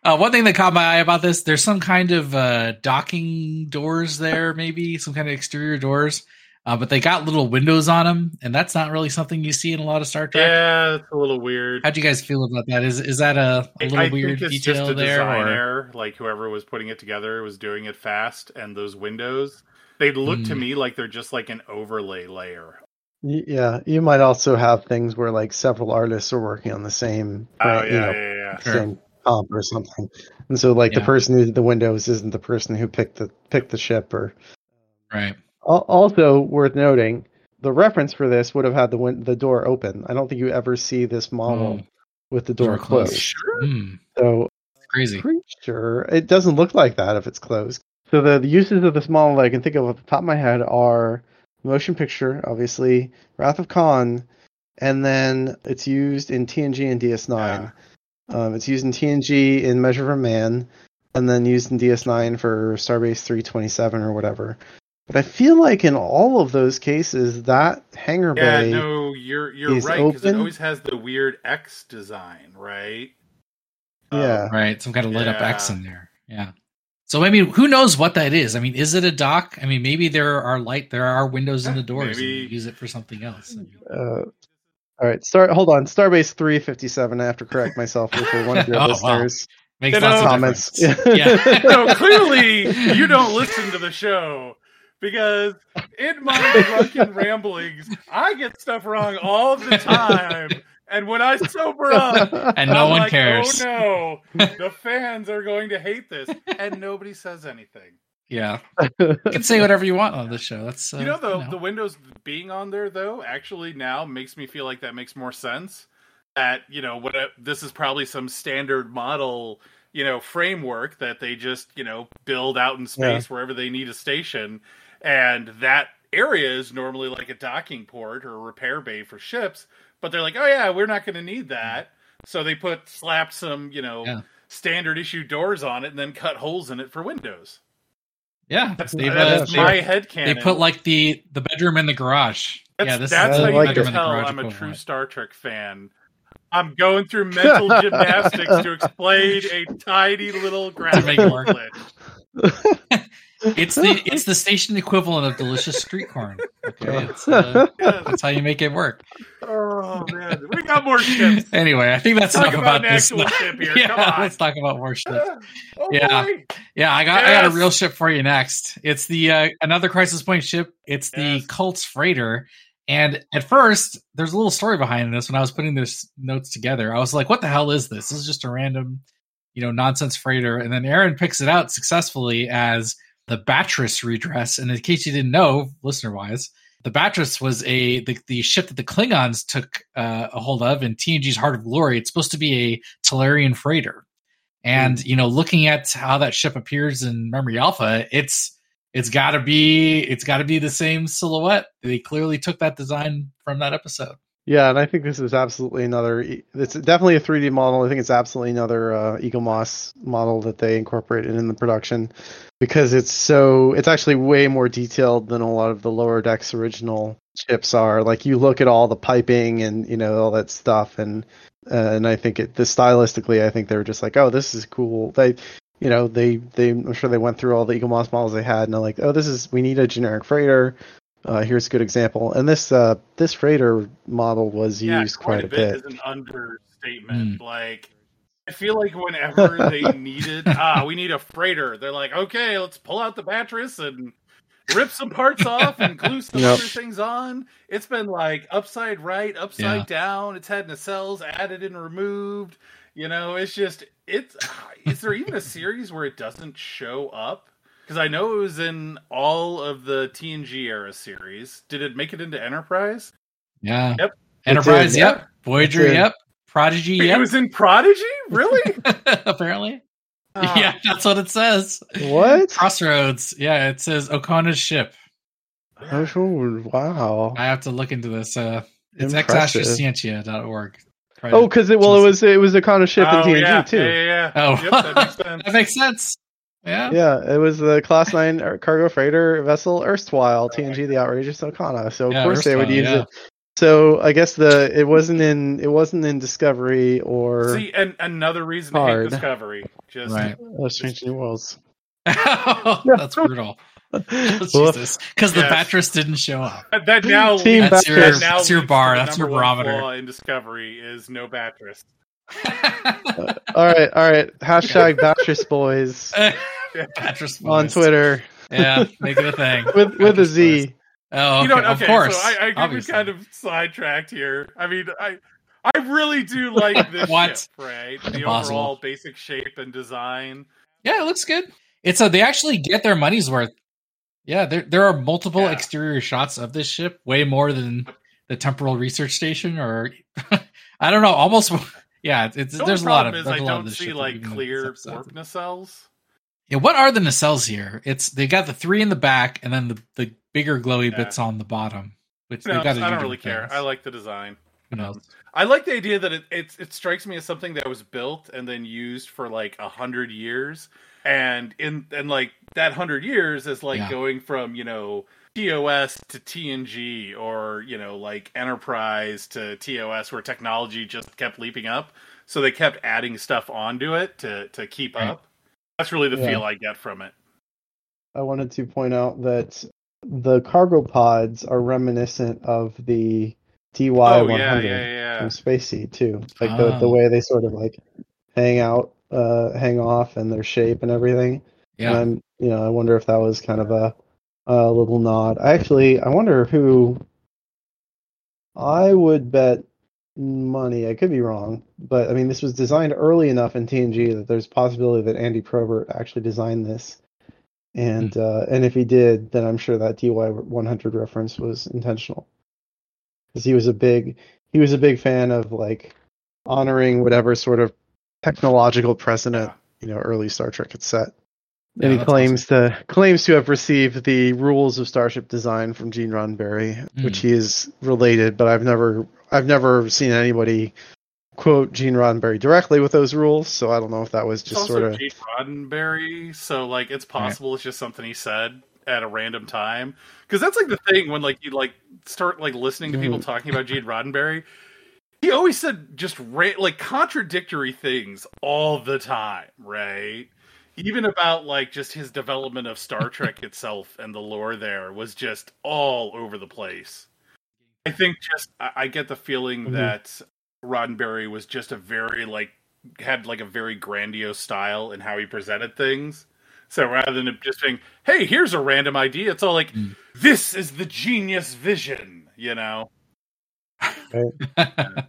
Uh, one thing that caught my eye about this, there's some kind of uh, docking doors there, maybe some kind of exterior doors, uh, but they got little windows on them, and that's not really something you see in a lot of Star Trek. Yeah, it's a little weird. How do you guys feel about that? Is is that a, a little I weird think it's detail just a there? design Or error. Like whoever was putting it together was doing it fast, and those windows they look to Hmm. me like they're just like an overlay layer. Yeah, you might also have things where like several artists are working on the same, Oh right, yeah, you know, yeah, yeah. Sure. same comp or something, and so like the person who did the windows isn't the person who picked the picked the ship. Or right? Also worth noting, the reference for this would have had the win- the door open. I don't think you ever see this model Oh, with the door, door closed. closed. Sure. Hmm, So crazy. pretty sure it doesn't look like that if it's closed. So the, the uses of this model that I can think of off the top of my head are motion picture, obviously, Wrath of Khan, and then it's used in TNG and DS9. Um, it's used in TNG in Measure of a Man, and then used in DS9 for Starbase 327 or whatever. But I feel like in all of those cases, that hangar Yeah, bay. no, you're you're is right because it always has the weird X design, right? Yeah. Right, some kind of lit up X in there. Yeah. So I mean, who knows what that is? I mean, is it a dock? I mean, maybe there are light, there are windows in the doors, and Maybe. use it for something else. Uh, all right, start. Hold on, Starbase 357. I have to correct myself for one of your Oh, wow. listeners makes You lots of comments. difference. Yeah. so clearly you don't listen to the show because in my drunken ramblings I get stuff wrong all the time, and when I sober up, and no I'm one like, cares. Oh no, the fans are going to hate this, and nobody says anything. Yeah, you can say whatever you want on this show. That's uh, you know the the Windows being on there though actually now makes me feel like that makes more sense. That you know what this is probably some standard model you know framework that they just you know build out in space wherever they need a station, and that area is normally like a docking port or a repair bay for ships. But they're like, oh yeah, we're not going to need that, so they put slapped some you know Yeah. standard issue doors on it and then cut holes in it for windows. yeah, That's, they've, that's uh, my they, head they put like the the bedroom in the garage. That's, yeah, this that's is how I you like can it. bedroom in the tell garage I'm a true. Star Trek fan. I'm going through mental gymnastics to explain a tiny little graphic make it work. glitch. It's the it's the station equivalent of delicious street corn. Okay, it's, uh, that's how you make it work. Oh man, we got more ships. Anyway, I think that's Talk enough about about, this. actual ship here. Yeah, Come on. let's talk about more ships. Oh, Yeah. boy. Yeah, I got I got a real ship for you next. It's the uh, another Crisis Point ship. It's the Yes. Cults freighter. And at first, there's a little story behind this. When I was putting this notes together, I was like, "What the hell is this? This is just a random, you know, nonsense freighter." And then Aaron picks it out successfully as the Batris redress. And in case you didn't know, listener wise, the Batris was a the, the ship that the Klingons took uh, a hold of in TNG's Heart of Glory. It's supposed to be a Talarian freighter. And you know, looking at how that ship appears in Memory Alpha, it's it's got to be it's got to be the same silhouette. They clearly took that design from that episode. Yeah, and I think this is absolutely another. It's definitely a 3D model. I think it's absolutely another uh, Eagle Moss model that they incorporated in the production because it's so. It's actually way more detailed than a lot of the lower decks original chips are. Like you look at all the piping and you know all that stuff, and uh, and I think it the stylistically, I think they were just like, oh, this is cool. They. You know, they, they, I'm sure they went through all the Eagle Moss models they had, and they're like, "Oh, this is we need a generic freighter. Uh, here's a good example. And this uh, this freighter model was Yeah, used quite a bit. bit. is an understatement. Like, I feel like whenever they needed, ah, we need a freighter, they're like, okay, let's pull out the Batris and rip some parts off and glue some Yep. other things on. It's been like upside right, upside Yeah. down. It's had nacelles added and removed. You know, it's just it's. Is there even a series where it doesn't show up? Because I know it was in all of the TNG era series. Did it make it into Enterprise? Yeah. Yep. Enterprise. did. Yep. Voyager. It did. Yep. Prodigy. It Yep. was in Prodigy, really? Apparently. Ah. Yeah, that's what it says. What? Crossroads. Yeah, it says Okona's ship. Wow. I have to look into this. Uh, it's Impressive. ex-astris-scientia.org. Try Oh, because it well, it was it was a kind of ship in Oh, TNG yeah, too. Yeah, yeah, yeah. Oh, Yep, that makes sense. that makes sense. Yeah. Yeah, it was the Class Nine er- cargo freighter vessel erstwhile TNG, the outrageous Okona. So of Yeah, course they would use yeah. it. So I guess the it wasn't in it wasn't in Discovery or See, and another reason to hate Discovery. Just Right. uh, Strange New Worlds. That's brutal. Jesus. Because the Yes. Batris didn't show up. that, that now Team leads- That's your, Batris. now that's your bar. That's your barometer. flaw in Discovery is no Batris. All right, all right. Hashtag Batris Boys Batris on. Twitter Yeah, make it a thing. with with a Batris Z. boys. Oh, okay. You know, of course. so I, I agree we kind of sidetracked here. I mean, I I really do like this What? ship, right? The Impossible. overall basic shape and design. Yeah, it looks good. It's a they actually get their money's worth. Yeah, there there are multiple Yeah. exterior shots of this ship, way more than the temporal research station, or I don't know, almost. Yeah, it's, it's The there's a lot of is I don't see like clear in this episode. warp nacelles. Yeah, what are the nacelles here? It's they got the three in the back, and then the the bigger glowy Yeah. bits on the bottom. Which No, they got I don't really care. things. I like the design. Who um, knows? I like the idea that it, it it strikes me as something that was built and then used for like a hundred years, and in and like that hundred years is like Yeah. going from you know TOS to TNG or you know like Enterprise to TOS where technology just kept leaping up. So they kept adding stuff onto it to to keep Right. up. That's really the Yeah. feel I get from it. I wanted to point out that the cargo pods are reminiscent of the DY oh 100 yeah, yeah, yeah. from Space Seed too. Like the, the Oh. way they sort of like hang out, uh, hang off, and their shape and everything. Yeah. And you know, I wonder if that was kind of a, a little nod. I actually, I wonder who. I would bet money. I could be wrong, but I mean, this was designed early enough in TNG that there's a possibility that Andy Probert actually designed this. And uh, and if he did, then I'm sure that DY 100 reference was intentional, because he was a big he was a big fan of like honoring whatever sort of technological precedent you know early Star Trek had set. Yeah, and he that's claims to claims to have received the rules of starship design from Gene Roddenberry, Hmm. which he is related, but I've never I've never seen anybody quote Gene Roddenberry directly with those rules, so I don't know if that was It's just also sort of Gene Roddenberry, so like it's possible it's just something he said at a random time. Because that's like the thing when like you like start like listening to people Mhm. talking about Gene Roddenberry. He always said just ra- like contradictory things all the time, right? Even about like just his development of Star Trek itself and the lore there was just all over the place. I think just I, I get the feeling Mhm. that Roddenberry was just a very like had like a very grandiose style in how he presented things. So rather than just being, "Hey, here's a random idea," it's all like, Mm. "This is the genius vision," you know. hey,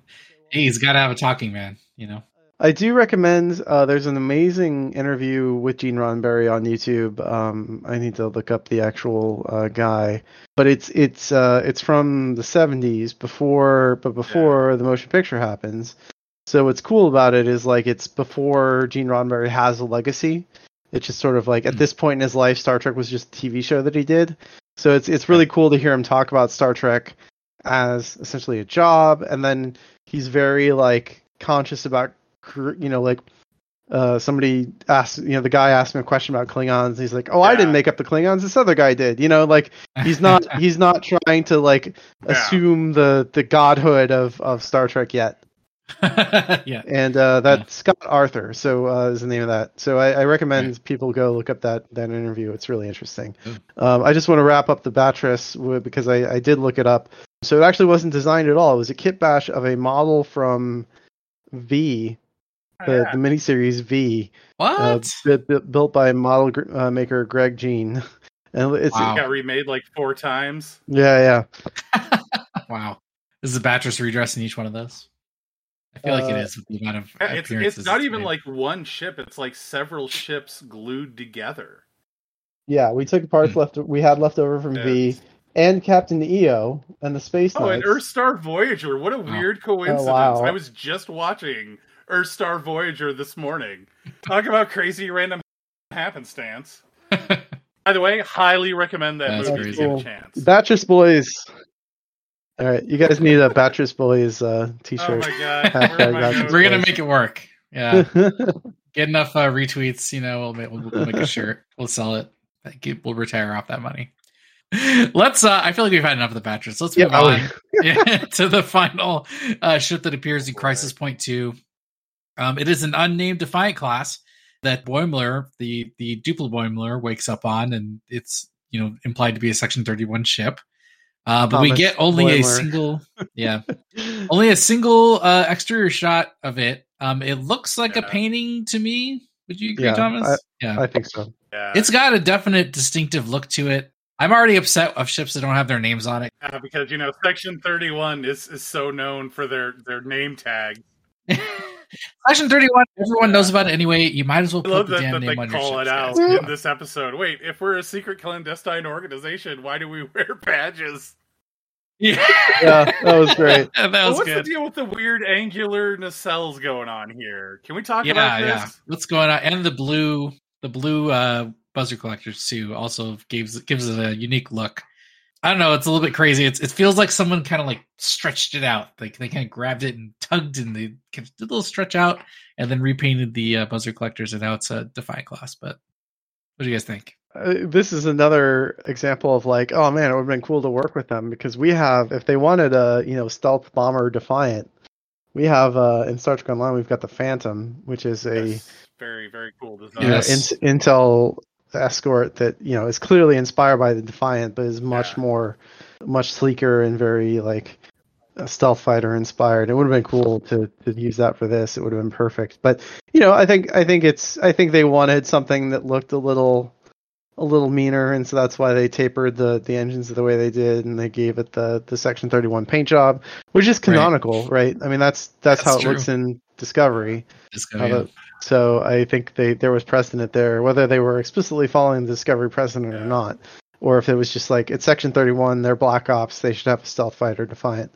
he's got to have a talking man, you know. I do recommend. Uh, there's an amazing interview with Gene Roddenberry on YouTube. Um, I need to look up the actual uh, guy, but it's it's uh, it's from the 70s before, but before the motion picture happens. So what's cool about it is like it's before Gene Roddenberry has a legacy. It's just sort of like at Hmm. this point in his life, Star Trek was just a TV show that he did. So it's it's really cool to hear him talk about Star Trek as essentially a job, and then he's very like conscious about you know like uh somebody asked you know the guy asked me a question about klingons he's like oh i didn't make up the klingons this other guy did you know like he's not he's not trying to like Yeah. assume the the godhood of of star trek yet. Yeah. and uh that's scott arthur so uh is the name of that. So i, I recommend people go look up that that interview it's really interesting. Good. um i just want to wrap up the Batris because i i did look it up. So it actually wasn't designed at all it was a kit bash of a model from v the, Yeah. the miniseries V, uh, What? bu- bu- built by model gr- uh, maker Greg Jein. And it's Wow. Got remade like four times. yeah, yeah. wow. Is the Batris redress in each one of those? I feel like it Uh, is with the amount of It's appearances it's not it's even made. like one ship. It's like several ships glued together. Yeah, we took parts Hmm. left we had left over from V and Captain EO and the Space Oh, and Knights. Earthstar Voyager. What a Wow. weird coincidence. wow. I was just watching Earthstar Voyager this morning. Talk about crazy random happenstance. By the way, highly recommend that That's movie if crazy. you Cool. a chance. Batris Boys. All right, you guys need a Batris Boys uh, t-shirt. Oh my god. Where Hashtag am I Batris going? We're gonna make it work. Yeah. Get enough uh, retweets, you know, we'll make, we'll, we'll make a shirt. We'll sell it. We'll retire off that money. Let's. uh I feel like we've had enough of the Batris. Let's move oh, on yeah, to the final uh, ship that appears in Crisis Point Two. Um, it is an unnamed Defiant class that Boimler, the the Duplo Boimler, wakes up on, and it's you know implied to be a Section Thirty One ship. Uh, but we get only a single, yeah, only a single uh, exterior shot of it. Um, it looks like a painting to me. Would you agree, Yeah, Thomas? yeah, I think so. Yeah. it's got a definite distinctive look to it. I'm already upset of ships that don't have their names on it. Yeah, because you know Section Thirty One is, is so known for their their name tag. Section 31, everyone knows about it anyway. You might as well I put love the that, damn that they name on your call it ships, out guys. in this episode. Wait, if we're a secret clandestine organization, why do we wear badges? Yeah, Yeah, that was great. that Well, was what's good. the deal with the weird angular nacelles going on here? Can we talk Yeah, about this? yeah. What's going on? And the blue, the blue uh, Bussard collectors too, also gives gives it a unique look. I don't know. It's a little bit crazy. It's, it feels like someone kind of like stretched it out. Like they kind of grabbed it and tugged and they did a little stretch out and then repainted the uh, Bussard collectors and now it's a Defiant class. But what do you guys think? Uh, this is another example of like, oh man, it would have been cool to work with them because we have, if they wanted a you know stealth bomber Defiant, we have uh, in Star Trek Online we've got the Phantom, which is a Yes. very very cool design. you know, in- Intel escort that you know is clearly inspired by the Defiant, but is much more, much sleeker and very like a stealth fighter inspired. It would have been cool to to use that for this. It would have been perfect. But you know, I think I think it's I think they wanted something that looked a little a little meaner, and so that's why they tapered the the engines the way they did, and they gave it the the Section Thirty One paint job, which is canonical, right? I mean, that's that's, how That's it looks in Discovery. Just How the- so I think they there was precedent there, whether they were explicitly following the Discovery precedent or not, or if it was just like it's Section Thirty One, they're Black Ops, they should have a stealth fighter Defiant.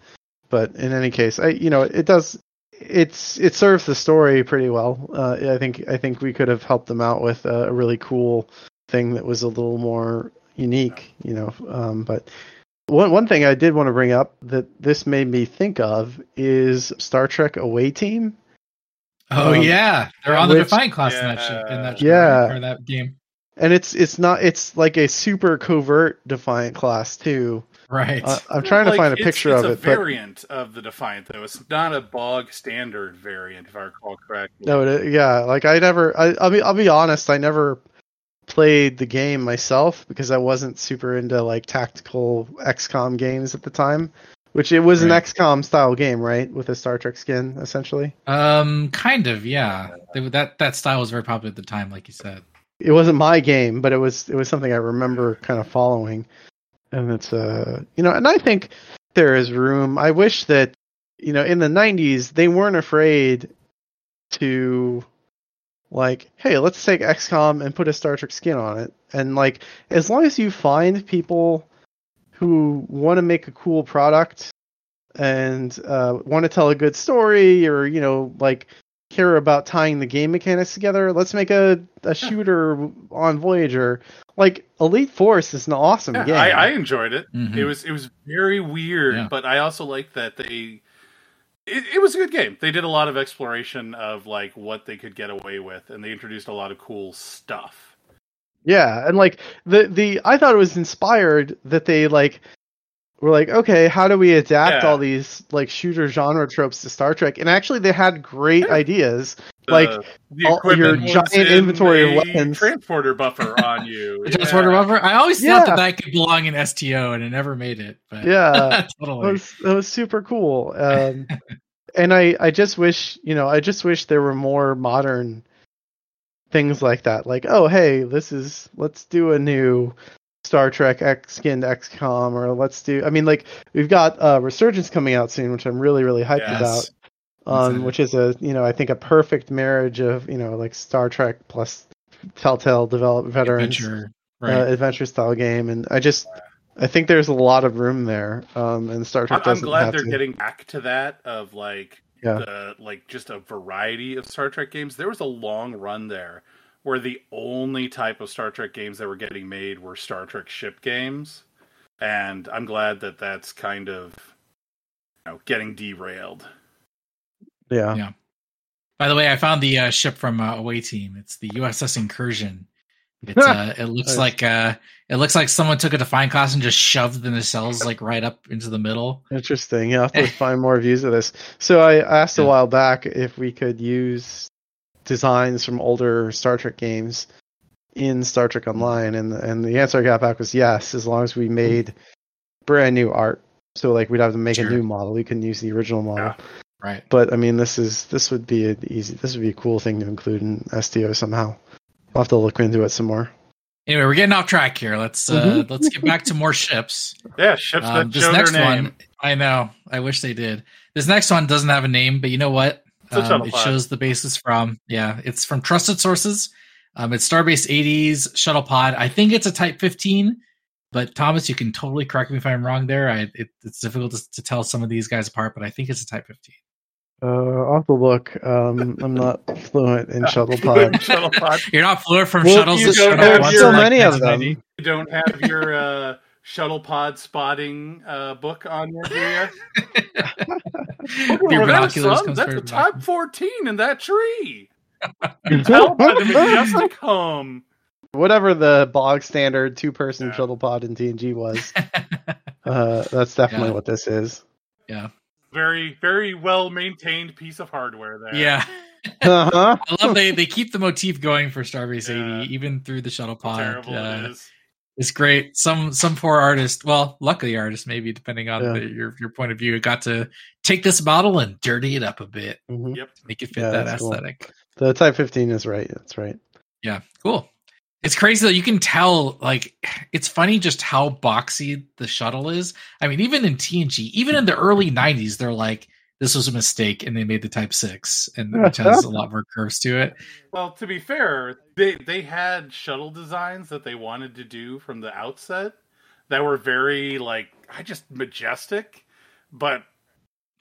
But in any case, I you know it does it's it serves the story pretty well. Uh, I think I think we could have helped them out with a, a really cool thing that was a little more unique, you know. Um, but one one thing I did want to bring up that this made me think of is Star Trek Away Team. Oh um, yeah, they're on the Defiant class in that shit, in that Yeah. right? or that game, and it's it's not it's like a super covert defiant class too. right? Uh, I'm trying to Like, find a picture it's of a it, but variant of the Defiant, though. It's not a bog standard variant, if I recall correctly. no, it, yeah, like I never. I, I'll be I'll be honest. I never played the game myself because I wasn't super into like tactical XCOM games at the time. Which it was Right. an XCOM style game, right, with a Star Trek skin, essentially. um, kind of, yeah. That that style was very popular at the time, like you said. It wasn't my game, but it was it was something I remember kind of following. And it's uh you know, and I think there is room. I wish that you know, in the 90s they weren't afraid to like, hey, let's take XCOM and put a Star Trek skin on it. And like as long as you find people who want to make a cool product and uh, want to tell a good story or you know like care about tying the game mechanics together let's make a, a shooter on voyager like elite force is an awesome Yeah, game I, I enjoyed it. Mhm. It was it was very weird, Yeah. but I also like that they. It, it was a good game. They did a lot of exploration of like what they could get away with, and they introduced a lot of cool stuff. Yeah, and like the the I thought it was inspired that they like were like, okay, how do we adapt Yeah. all these like shooter genre tropes to Star Trek? And actually, they had great Yeah. ideas. The- Like, the all- your giant in inventory of weapons. transporter buffer on you. The transporter buffer. I always Yeah. thought that that could belong in STO, and it never made it. But Yeah, It totally. was it was super cool. Um, and I I just wish you know I just wish there were more modern things like that. Like oh hey this is let's do a new Star Trek X skinned XCOM or let's do I mean like we've got uh, Resurgence coming out soon which I'm really really hyped Yes. about. Um, which is a you know I think a perfect marriage of you know like Star Trek plus Telltale developed veterans Adventure. Right. uh, adventure style game, and I just I think there's a lot of room there. Um, and Star Trek I'm, I'm glad they're to. getting back to that of like Yeah. the like just a variety of Star Trek games. There was a long run there where the only type of Star Trek games that were getting made were Star Trek ship games, and I'm glad that that's kind of you know getting derailed. yeah. Yeah. By the way, I found the uh, ship from uh, Away Team. It's the USS Incursion. Uh, it looks like uh, it looks like someone took a Defiant class and just shoved the nacelles like right up into the middle. Interesting. Yeah, I'll have to find more views of this. So I asked a while back if we could use designs from older Star Trek games in Star Trek Online, and and the answer I got back was yes, as long as we made brand new art. So like we'd have to make Sure. a new model. We couldn't use the original model. Yeah. Right. But I mean, this is this would be an easy. This would be a cool thing to include in STO somehow. I'll have to look into it some more. Anyway, we're getting off track here. Let's uh, Mhm. let's get back to more ships. Yeah, ships Um, that this show next name. one, I know. I wish they did. This next one doesn't have a name, but you know what? It's Um, shuttle it shows the basis from yeah, it's from trusted sources. Um, it's Starbase 80s shuttle pod. I think it's a Type 15, but Thomas, you can totally correct me if I'm wrong there. I, it, it's difficult to, to tell some of these guys apart, but I think it's a Type 15. Uh, I'll have to look. Um, I'm not fluent in shuttlepod. shuttle pod. You're not fluent from Well, shuttles. you to don't shuttle have pods your- in, so many of them. 1990? You don't have your uh, shuttle pod spotting uh, book on your here. Your Over binoculars son. comes That's for a type binoculars. 14 in that tree. You tell by the majestic hum. Whatever the bog standard two person Yeah. shuttle pod in TNG was, uh, that's definitely Yeah. what this is. Very, very well maintained piece of hardware there. yeah. Uh-huh. I love they they keep the motif going for Starbase Yeah. 80 even through the shuttle pod. terrible Uh, it is. It's great. Some some poor artist, well, luckily artist maybe depending on Yeah. the, your your point of view, got to take this model and dirty it up a bit, Mhm. make it fit Yeah, that that's cool. aesthetic. The Type 15 is right. That's right. Yeah, cool. It's crazy that you can tell. Like, it's funny just how boxy the shuttle is. I mean, even in TNG, even in the early '90s, they're like, "This was a mistake," and they made the Type Six, and which has a lot more curves to it. Well, to be fair, they they had shuttle designs that they wanted to do from the outset that were very like I just majestic, but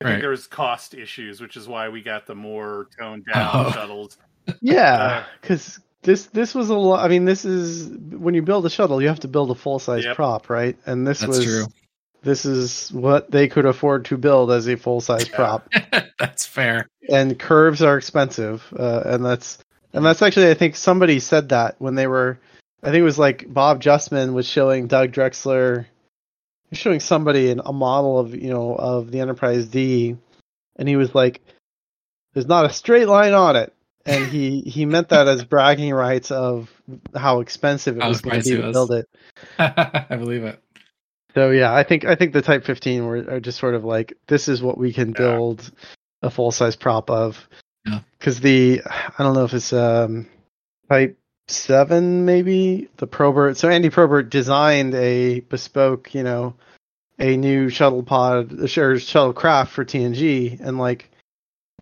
I Right. think there was cost issues, which is why we got the more toned down Oh. shuttles. Yeah, Uh, because this this was a lot. I mean, this is when you build a shuttle, you have to build a full size Yep. prop, right? And this That's was true. this is what they could afford to build as a full size prop. That's fair. and curves are expensive, uh, and that's and that's actually I think somebody said that when they were. I think it was like Bob Justman was showing Doug Drexler, he showing somebody an, a model of you know of the Enterprise D, and he was like, "There's not a straight line on it," and he he meant that as bragging rights of how expensive it How was going to be to build it. I believe it. So yeah, I think I think the Type 15 were are just sort of like this is what we can Yeah. build a full size prop of. Yeah. Because the I don't know if it's um Type Seven maybe the Probert. So Andy Probert designed a bespoke, you know, a new shuttle pod, or shuttle craft for TNG, and like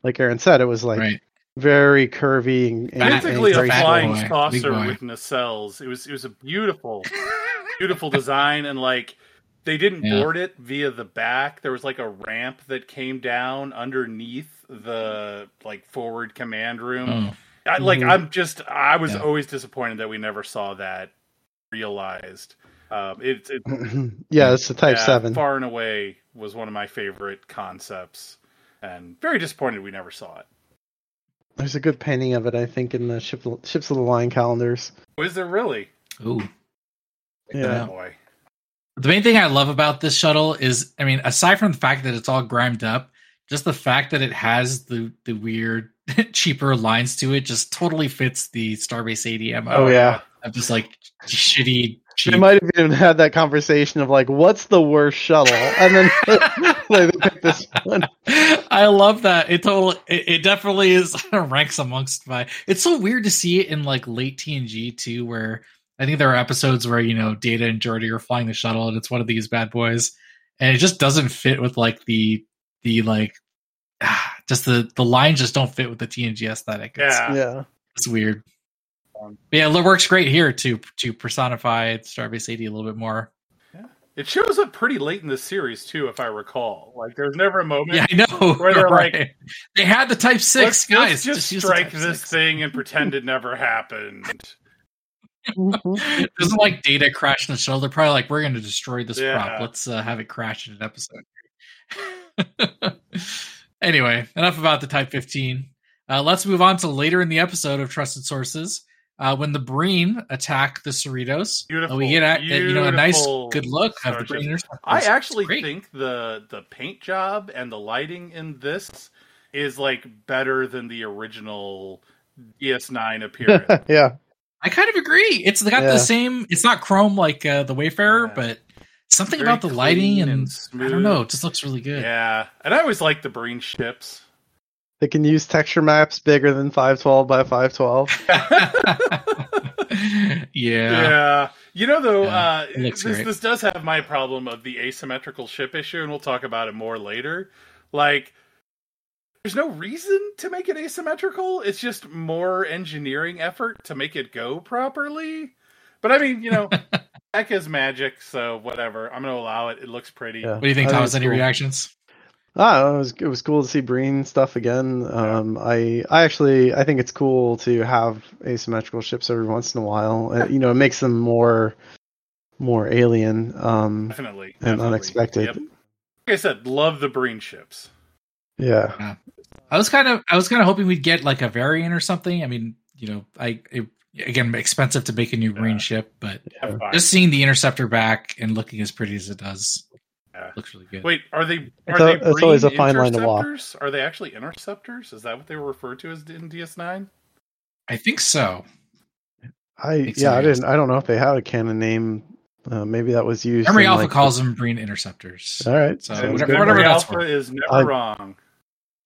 like Aaron said, it was like right. Very curvy and, and, and Basically, a flying boy, saucer with nacelles. It was it was a beautiful, beautiful design, and like they didn't Yeah. board it via the back. There was like a ramp that came down underneath the like forward command room. Oh, I, like Mhm. I'm just I was Yeah. always disappointed that we never saw that realized. Um, it, it yeah, it's the Type yeah, Seven. far and away was one of my favorite concepts, and very disappointed we never saw it. There's a good painting of it, I think, in the ship ships of the line calendars. Was there really? Ooh. Yeah. Oh, boy. The main thing I love about this shuttle is, I mean, aside from the fact that it's all grimed up, just the fact that it has the the weird, cheaper lines to it just totally fits the Starbase ADM. Oh yeah. of just like shitty, cheap. They might have even had that conversation of like, what's the worst shuttle? And then like, they picked this one. I love that. It total. It, it definitely is ranks amongst my. It's so weird to see it in like late TNG too, where I think there are episodes where you know Data and Geordi are flying the shuttle, and it's one of these bad boys, and it just doesn't fit with like the the like. Just the the lines just don't fit with the TNG aesthetic. It's, Yeah. Yeah. it's weird. Um, But yeah, it works great here to to personify Starbase 80 a little bit more. It shows up pretty late in the series too, if I recall. Like, there's never a moment. Yeah, I know. Where they're right. they had the Type Six let's, guys. let's just, use the strike this 6. thing and pretend it never happened. Mhm. Doesn't like data crash in the shuttle. They're probably like, we're going to destroy this Yeah. prop. Let's uh, have it crash in an episode. anyway, enough about the Type 15. Uh, let's move on to later in the episode of Trusted Sources. Uh, when the Breen attack the Cerritos, uh, Beautiful, we get at, you know a nice good look of the. Breen. I actually think the the paint job and the lighting in this is like better than the original DS9 appearance. yeah. I kind of agree. It's got Yeah. the same. It's not chrome like uh, the Wayfarer, Yeah. but something Very about the lighting and, and I don't know. It just looks really good. yeah, and I always like the Breen ships. They can use texture maps bigger than 512 by 512. yeah. Yeah. You know, though, Yeah, uh, this, great. this does have my problem of the asymmetrical ship issue, and we'll talk about it more later. Like, there's no reason to make it asymmetrical. It's just more engineering effort to make it go properly. But I mean, you know, heck is magic, so whatever. I'm going to allow it. It looks pretty. Yeah. What do you think, I think Thomas? Any cool. reactions? Ah, it was it was cool to see Breen stuff again. Um, I I actually I think it's cool to have asymmetrical ships every once in a while. Uh, you know, it makes them more more alien um, Definitely. and definitely. unexpected. Yep. Like I said, love the Breen ships. Yeah, yeah. I was kind of I was kind of hoping we'd get like a variant or something. I mean, you know, I it, again expensive to make a new Breen Yeah. ship, but Yeah. Just seeing the interceptor back and looking as pretty as it does Yeah. looks really good. Wait, are they? Are It's they? it's always Breen a fine line to walk. interceptors? Are they actually interceptors? Is that what they were referred to as in DS9? I think so. I Makes yeah I didn't I don't know if they had a canon name. Uh, maybe that was used. Memory Alpha like- calls them Breen interceptors. All right, So sounds whatever- whatever that's Alpha worth. is never I- wrong.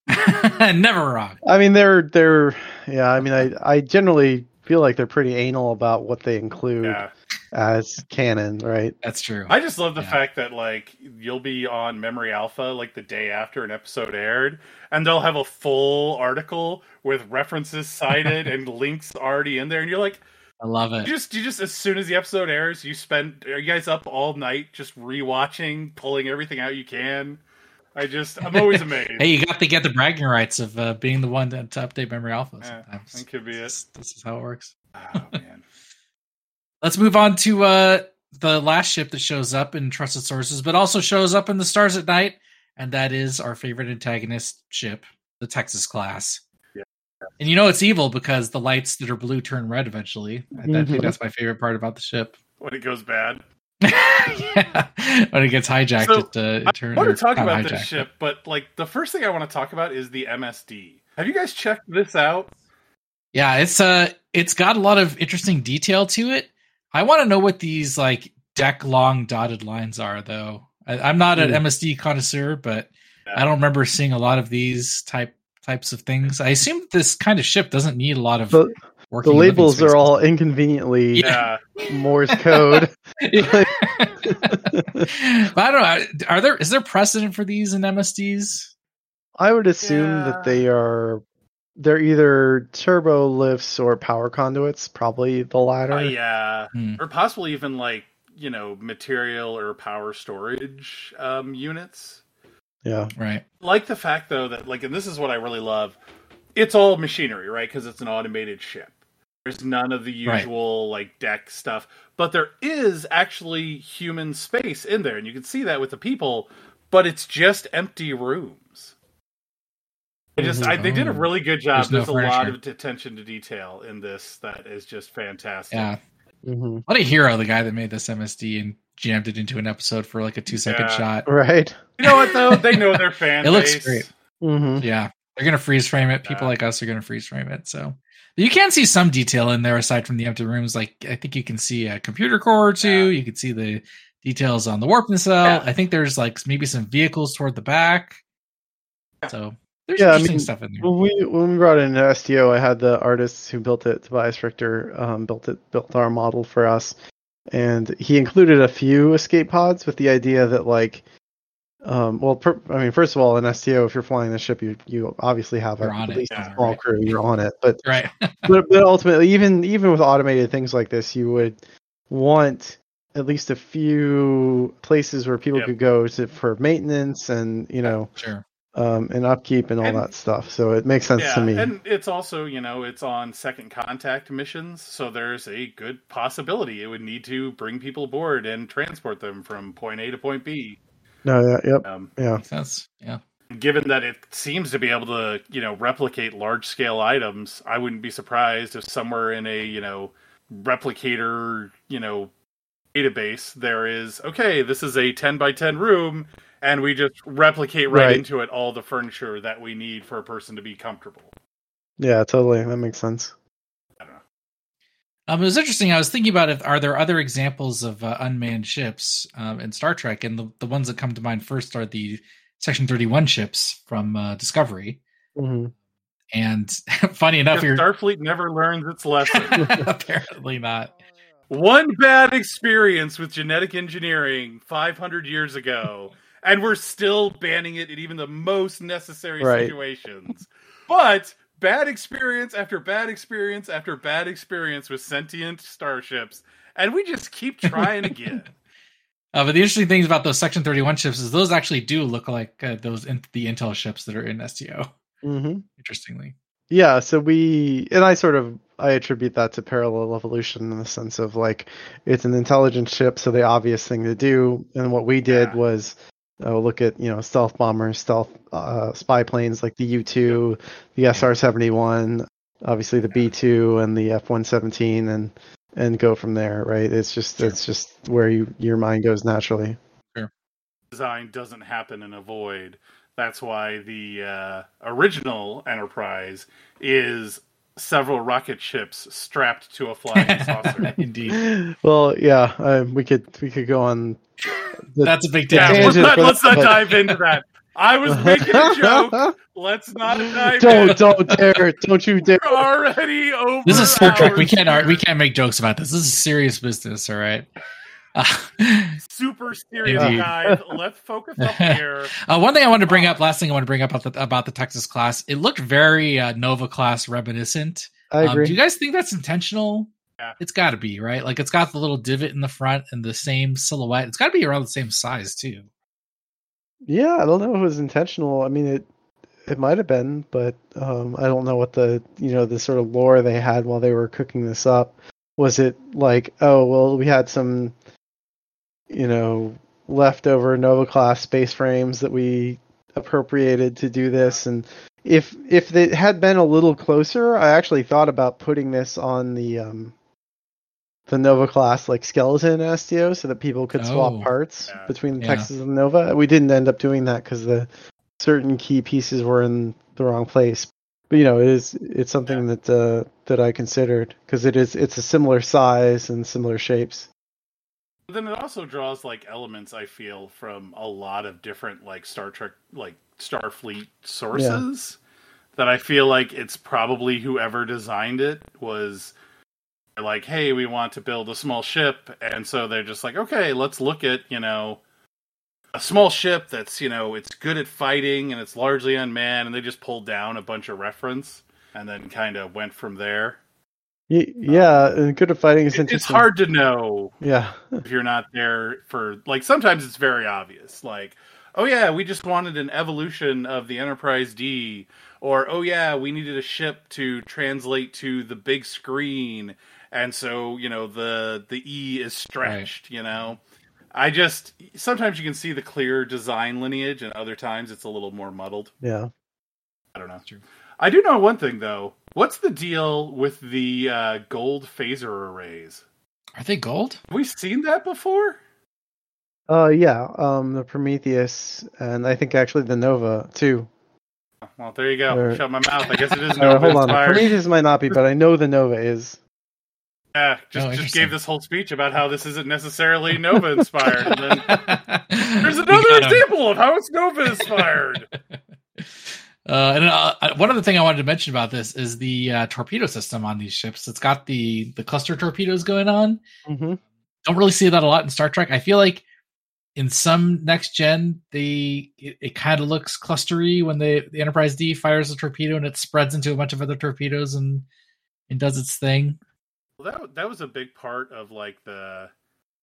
Never wrong. I mean, they're they're yeah. I mean, I I generally feel like they're pretty anal about what they include Yeah, as canon, right? That's true. I just love the Yeah. fact that like you'll be on Memory Alpha like the day after an episode aired, and they'll have a full article with references cited and links already in there, and you're like, I love it. you it. just you just as soon as the episode airs, you spend are you guys up all night just rewatching, pulling everything out you can. I just I'm always amazed. Hey, you got to get the bragging rights of uh, being the one to, to update Memory Alpha Yeah, sometimes. that could be it. This, this is how it works. Oh man. Let's move on to uh, the last ship that shows up in Trusted Sources, but also shows up in the Stars at Night, and that is our favorite antagonist ship, the Texas class. Yeah. And you know it's evil because the lights that are blue turn red eventually. I, I think that's my favorite part about the ship. when it goes bad. yeah. When it gets hijacked, So, it, uh, it I want to talk about this ship, but like the first thing I want to talk about is the MSD. Have you guys checked this out? Yeah, it's uh it's got a lot of interesting detail to it. I want to know what these like deck long dotted lines are though. I, I'm not an Hmm. MSD connoisseur, but Yeah. I don't remember seeing a lot of these type types of things. I assume this kind of ship doesn't need a lot of The, working the labels are all inconveniently Yeah. Morse code. But I don't know. Are there is there precedent for these in MSDs? I would assume Yeah. that they are they're either turbo lifts or power conduits, probably the latter. Uh, yeah. Hmm. Or possibly even like, you know, material or power storage um, units. Yeah. Right. Like the fact, though, that, like, and this is what I really love it's all machinery, right? Because it's an automated ship. There's none of the Right. usual, like, deck stuff. But there is actually human space in there. And you can see that with the people, but it's just empty rooms. I just, I, they did a Oh. really good job. There's no There's, a lot of attention to detail in this that is just fantastic. Yeah. hmm What a hero, the guy that made this MSD and jammed it into an episode for like a two second Yeah. shot. Right. You know what though? They know their fan It looks base. great. hmm Yeah. They're gonna freeze frame it. People Yeah. like us are gonna freeze frame it. So you can see some detail in there aside from the empty rooms. Like I think you can see a computer core or two. Yeah. You can see the details on the warp nacelle. Yeah. I think there's like maybe some vehicles toward the back. So there's Yeah, I interesting mean, stuff in there. When we when we brought in STO, I had the artists who built it, Tobias Richter, um, built it, built our model for us, and he included a few escape pods with the idea that like, um, well, per, I mean, first of all, in STO, if you're flying the ship, you you obviously have a, at least yeah, a small right. crew, you're on it, but Right. but but ultimately, even even with automated things like this, you would want at least a few places where people Yep. could go to for maintenance and you know sure. um, and upkeep and all And- that stuff. So it makes sense Yeah, to me. and it's also you know it's on second contact missions, so there's a good possibility it would need to bring people aboard and transport them from point A to point B. no, yeah, yep, Um, yeah. Makes sense. Yeah. given that it seems to be able to you know replicate large scale items, I wouldn't be surprised if somewhere in a you know replicator you know database there is okay this is a 10 by 10 room and we just replicate right, Right. into it all the furniture that we need for a person to be comfortable Yeah, totally. That makes sense. I don't know. Um, it was interesting. I was thinking about it. Are there other examples of uh, unmanned ships um, in Star Trek? And the, the ones that come to mind first are the Section 31 ships from uh, Discovery. hmm And funny enough, Because Starfleet never learns its lesson. apparently not. One bad experience with genetic engineering 500 years ago, and we're still banning it in even the most necessary Right. situations. But bad experience after bad experience after bad experience with sentient starships, and we just keep trying again. Uh, but the interesting things about those Section 31 ships is those actually do look like uh, those in- the Intel ships that are in STO. hmm Interestingly. Yeah, so we and I sort of I attribute that to parallel evolution in the sense of like it's an intelligent ship, so the obvious thing to do, and what we did Yeah. was uh, look at you know stealth bombers, stealth uh, spy planes like the U two, the SR seventy one, obviously the B two and the F one seventeen, and and go from there. Right? It's just it's just where you your mind goes naturally. design doesn't happen in a void. That's why the uh, original Enterprise is several rocket ships strapped to a flying saucer. Indeed. Well, yeah, um, we could we could go on. The- That's a big Yeah, let's not, let's not dive into that. I was making a joke. Let's not dive don't in. don't dare! Don't you dare! We're already over. This is Star Trek. We can't ar- we can't make jokes about this. This is serious business. All right. Uh, super serious, Indeed. guys. Let's focus up here. uh, one thing I wanted to bring up. Last thing I want to bring up about the, about the Texas class. It looked very uh, Nova class reminiscent. I Um, agree. do you guys think that's intentional? Yeah. It's got to be right. Like it's got the little divot in the front and the same silhouette. It's got to be around the same size too. Yeah, I don't know if it was intentional. I mean, it it might have been, but um, I don't know what the you know the sort of lore they had while they were cooking this up. Was it like, oh well, we had some, you know, leftover Nova class space frames that we appropriated to do this, and if if it had been a little closer, I actually thought about putting this on the um the Nova class like skeleton STO so that people could swap Oh. parts Yeah. between the Yeah. Texas and Nova. We didn't end up doing that because the certain key pieces were in the wrong place. But you know, it is it's something that uh, that I considered because it is it's a similar size and similar shapes. But then it also draws like elements I feel from a lot of different like Star Trek like Starfleet sources that I feel like it's probably whoever designed it was like, hey, we want to build a small ship, and so they're just like, okay, let's look at you know a small ship that's you know it's good at fighting and it's largely unmanned, and they just pulled down a bunch of reference and then kind of went from there. Yeah, um, and good at fighting is It- it's hard to know Yeah, if you're not there for like sometimes it's very obvious like oh yeah we just wanted an evolution of the enterprise d. Or oh yeah we needed a ship to translate to the big screen and so you know the the e is stretched you know i just sometimes you can see the clear design lineage and other times it's a little more muddled yeah. i don't know True. i do know one thing though what's the deal with the uh, gold phaser arrays Are they gold? have we seen that before Uh, yeah. Um, the Prometheus and I think actually the Nova too. Well, there you go. Or- Shut my mouth. I guess it is Uh, Nova hold on. Prometheus might not be, but I know the Nova is. Yeah, just Oh, just gave this whole speech about how this isn't necessarily Nova inspired. and then there's another gotta- example of how it's Nova inspired. Uh, and uh, uh, one other thing I wanted to mention about this is the uh, torpedo system on these ships. It's got the the cluster torpedoes going on. hmm Don't really see that a lot in Star Trek. I feel like in some next gen, they it, it kind of looks clustery when they, the Enterprise D fires a torpedo and it spreads into a bunch of other torpedoes and and does its thing. Well, that that was a big part of like the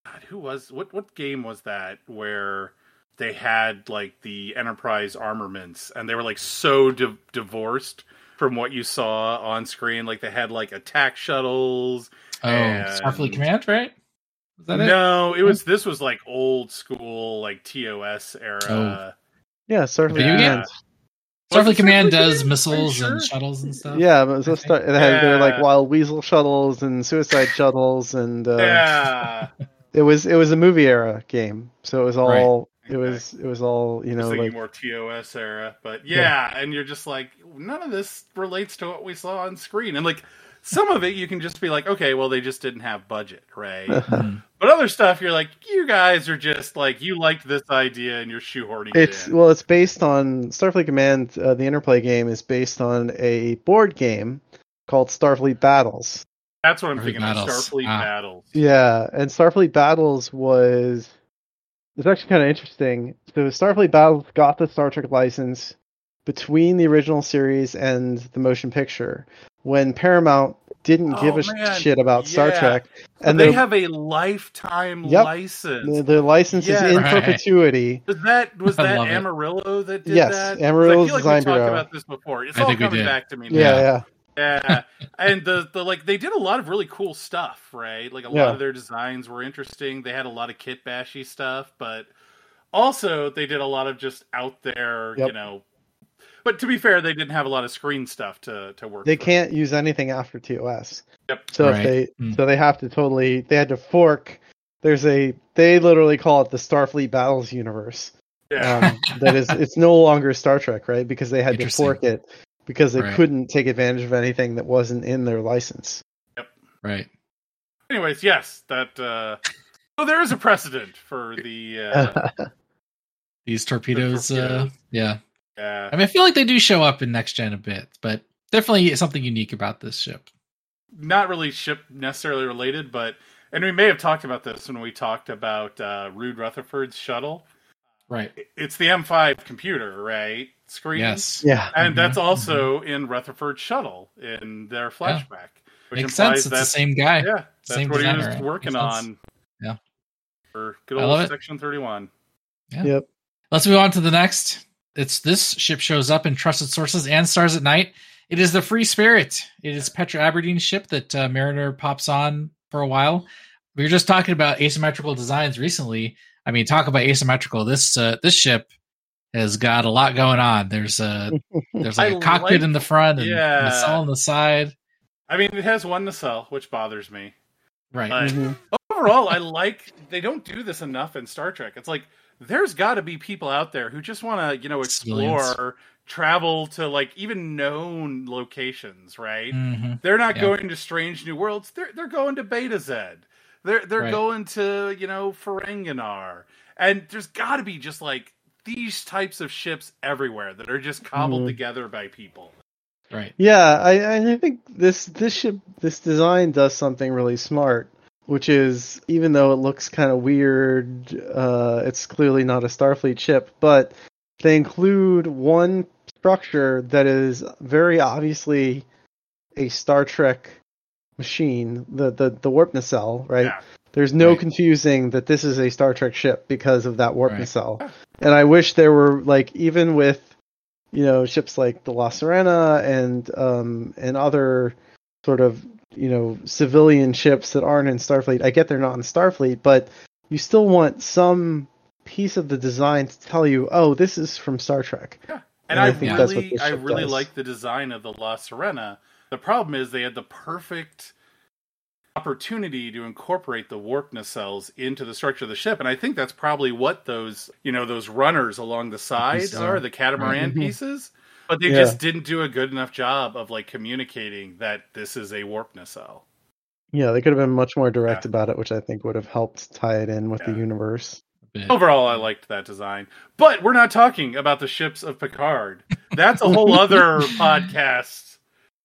God, who was what what game was that where they had like the Enterprise armaments and they were like so di- divorced from what you saw on screen. Like they had like attack shuttles. Oh, And- Starfleet Command, right? Is that it? no, it was this was like old school like TOS era. Oh. Yeah, Starfleet Video game? Command. Was Starfleet Command does missiles Are you and shuttles and stuff. Yeah, but so Star- it had, they were like wild weasel shuttles and suicide shuttles, and uh, Yeah, it was it was a movie era game, so it was all it Okay. was it was all you know like more TOS era, but yeah, and you're just like none of this relates to what we saw on screen, and like some of it you can just be like, okay, well they just didn't have budget, right? Mhm. but other stuff you're like, you guys are just like you liked this idea and you're shoehorning it's it in. well it's based on Starfleet Command. Uh, the interplay game is based on a board game called Starfleet Battles. That's what I'm Starfleet thinking. Battles. Of Starfleet Ah. battles. Yeah, and Starfleet Battles was it's actually kind of interesting. So Starfleet Battles got the Star Trek license between the original series and the motion picture when Paramount didn't Oh, give a man, shit about Star. Trek, And and they have a lifetime Yep. license. the, the license Yeah. is in Right. perpetuity. Was that was that love it. Amarillo that did that Yes, that? 'Cause Amarillo's I feel like Design we talked about this before. It's I all coming back to me. Yeah, now. yeah. Yeah, and the the like they did a lot of really cool stuff, right? Like a Yeah. lot of their designs were interesting. They had a lot of kit bashy stuff, but also they did a lot of just out there, Yep. you know. But to be fair, they didn't have a lot of screen stuff to to work. They from. can't use anything after TOS. Yep. So Right. if they Mm. so they have to totally they had to fork. There's a they literally call it the Starfleet Battles universe. Yeah. Um, that is it's no longer Star Trek, right? Because they had to fork it because they Right. couldn't take advantage of anything that wasn't in their license. Yep. Right. Anyways, yes, that. uh So there is a precedent for the. Uh, These torpedoes, uh, torpedoes. yeah. Yeah. I mean, I feel like they do show up in next gen a bit, but definitely something unique about this ship. not really ship necessarily related, but and we may have talked about this when we talked about uh, Rude Rutherford's shuttle. Right. It's the M5 computer, right? Screen. Yes. yeah. And Mhm, that's also in Rutherford's shuttle in their flashback. Which Makes sense. It's the same guy. Yeah, that's Same what he was working Makes sense. on. Yeah. For good I love old it. Section 31. Yep. Let's move on to the next. It's this ship shows up in trusted sources and stars at night. It is the Free Spirit. It is Petra Aberdeen's ship that uh, Mariner pops on for a while. We were just talking about asymmetrical designs recently. I mean, talk about asymmetrical. This uh, this ship has got a lot going on. There's a there's like I a cockpit like- in the front and yeah. a nacelle on the side. I mean, it has one nacelle, which bothers me. Right. But Mhm. overall, I like they don't do this enough in Star Trek. It's like there's got to be people out there who just want to, you know, explore, Civilians. travel to like even known locations, right? Mhm. They're not Yeah. going to strange new worlds. They're they're going to Betazed. They're they're Right. going to you know Ferenginar, and there's got to be just like these types of ships everywhere that are just cobbled Mhm. together by people. Right. Yeah, I, I think this this ship this design does something really smart, which is even though it looks kind of weird, uh, it's clearly not a Starfleet ship, but they include one structure that is very obviously a Star Trek machine, the the the warp nacelle, right? Yeah. There's no Right. confusing that this is a Star Trek ship because of that warp Right. nacelle. And I wish there were like even with you know ships like the La Sirena and um and other sort of you know civilian ships that aren't in Starfleet. I get they're not in Starfleet, but you still want some piece of the design to tell you, oh, this is from Star Trek. And And I, I think that's what really, I really does. like the design of the La Sirena. The problem is they had the perfect opportunity to incorporate the warp nacelles into the structure of the ship, and I think that's probably what those, you know, those runners along the side pieces are, the catamaran Mhm. pieces. But they Yeah. just didn't do a good enough job of like communicating that this is a warp nacelle. Yeah, they could have been much more direct Yeah. about it, which I think would have helped tie it in with the universe. Overall, I liked that design. But we're not talking about the ships of Picard. That's a whole other podcast,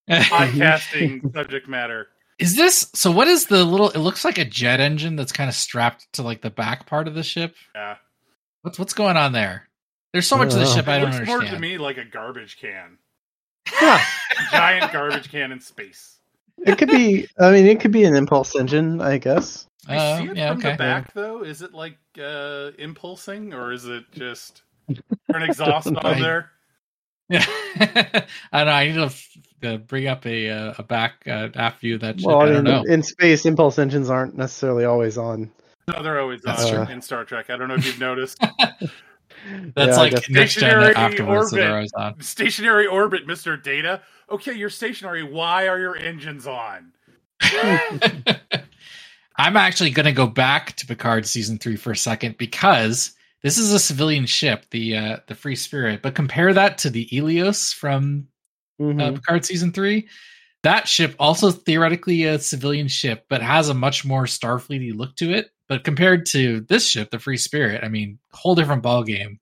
podcasting subject matter. Is this so? What is the little? It looks like a jet engine that's kind of strapped to like the back part of the ship. Yeah. What's what's going on there? There's so much of the ship I it don't looks more to me like a garbage can. Yeah. Giant garbage can in space. It could be. I mean, it could be an impulse engine, I guess. I Uh, see it yeah, from okay. the back though. Is it like uh impulsing or is it just an exhaust on there? Yeah, I don't know. I need to f- uh, bring up a uh, a back uh, aft view of that ship. Well, I I don't mean, know. in space, impulse engines aren't necessarily always on. No, they're always That's on true. in Star Trek. I don't know if you've noticed. That's Yeah, like next gen Stationary afterwards orbit. on. stationary orbit, Mister Data. Okay, you're stationary. Why are your engines on? I'm actually going to go back to Picard season three for a second because this is a civilian ship, the uh, the Free Spirit. But compare that to the Eleos from Mhm. uh, Picard season three. That ship also theoretically a civilian ship, but has a much more Starfleety look to it. But compared to this ship, the Free Spirit, I mean, whole different ball game.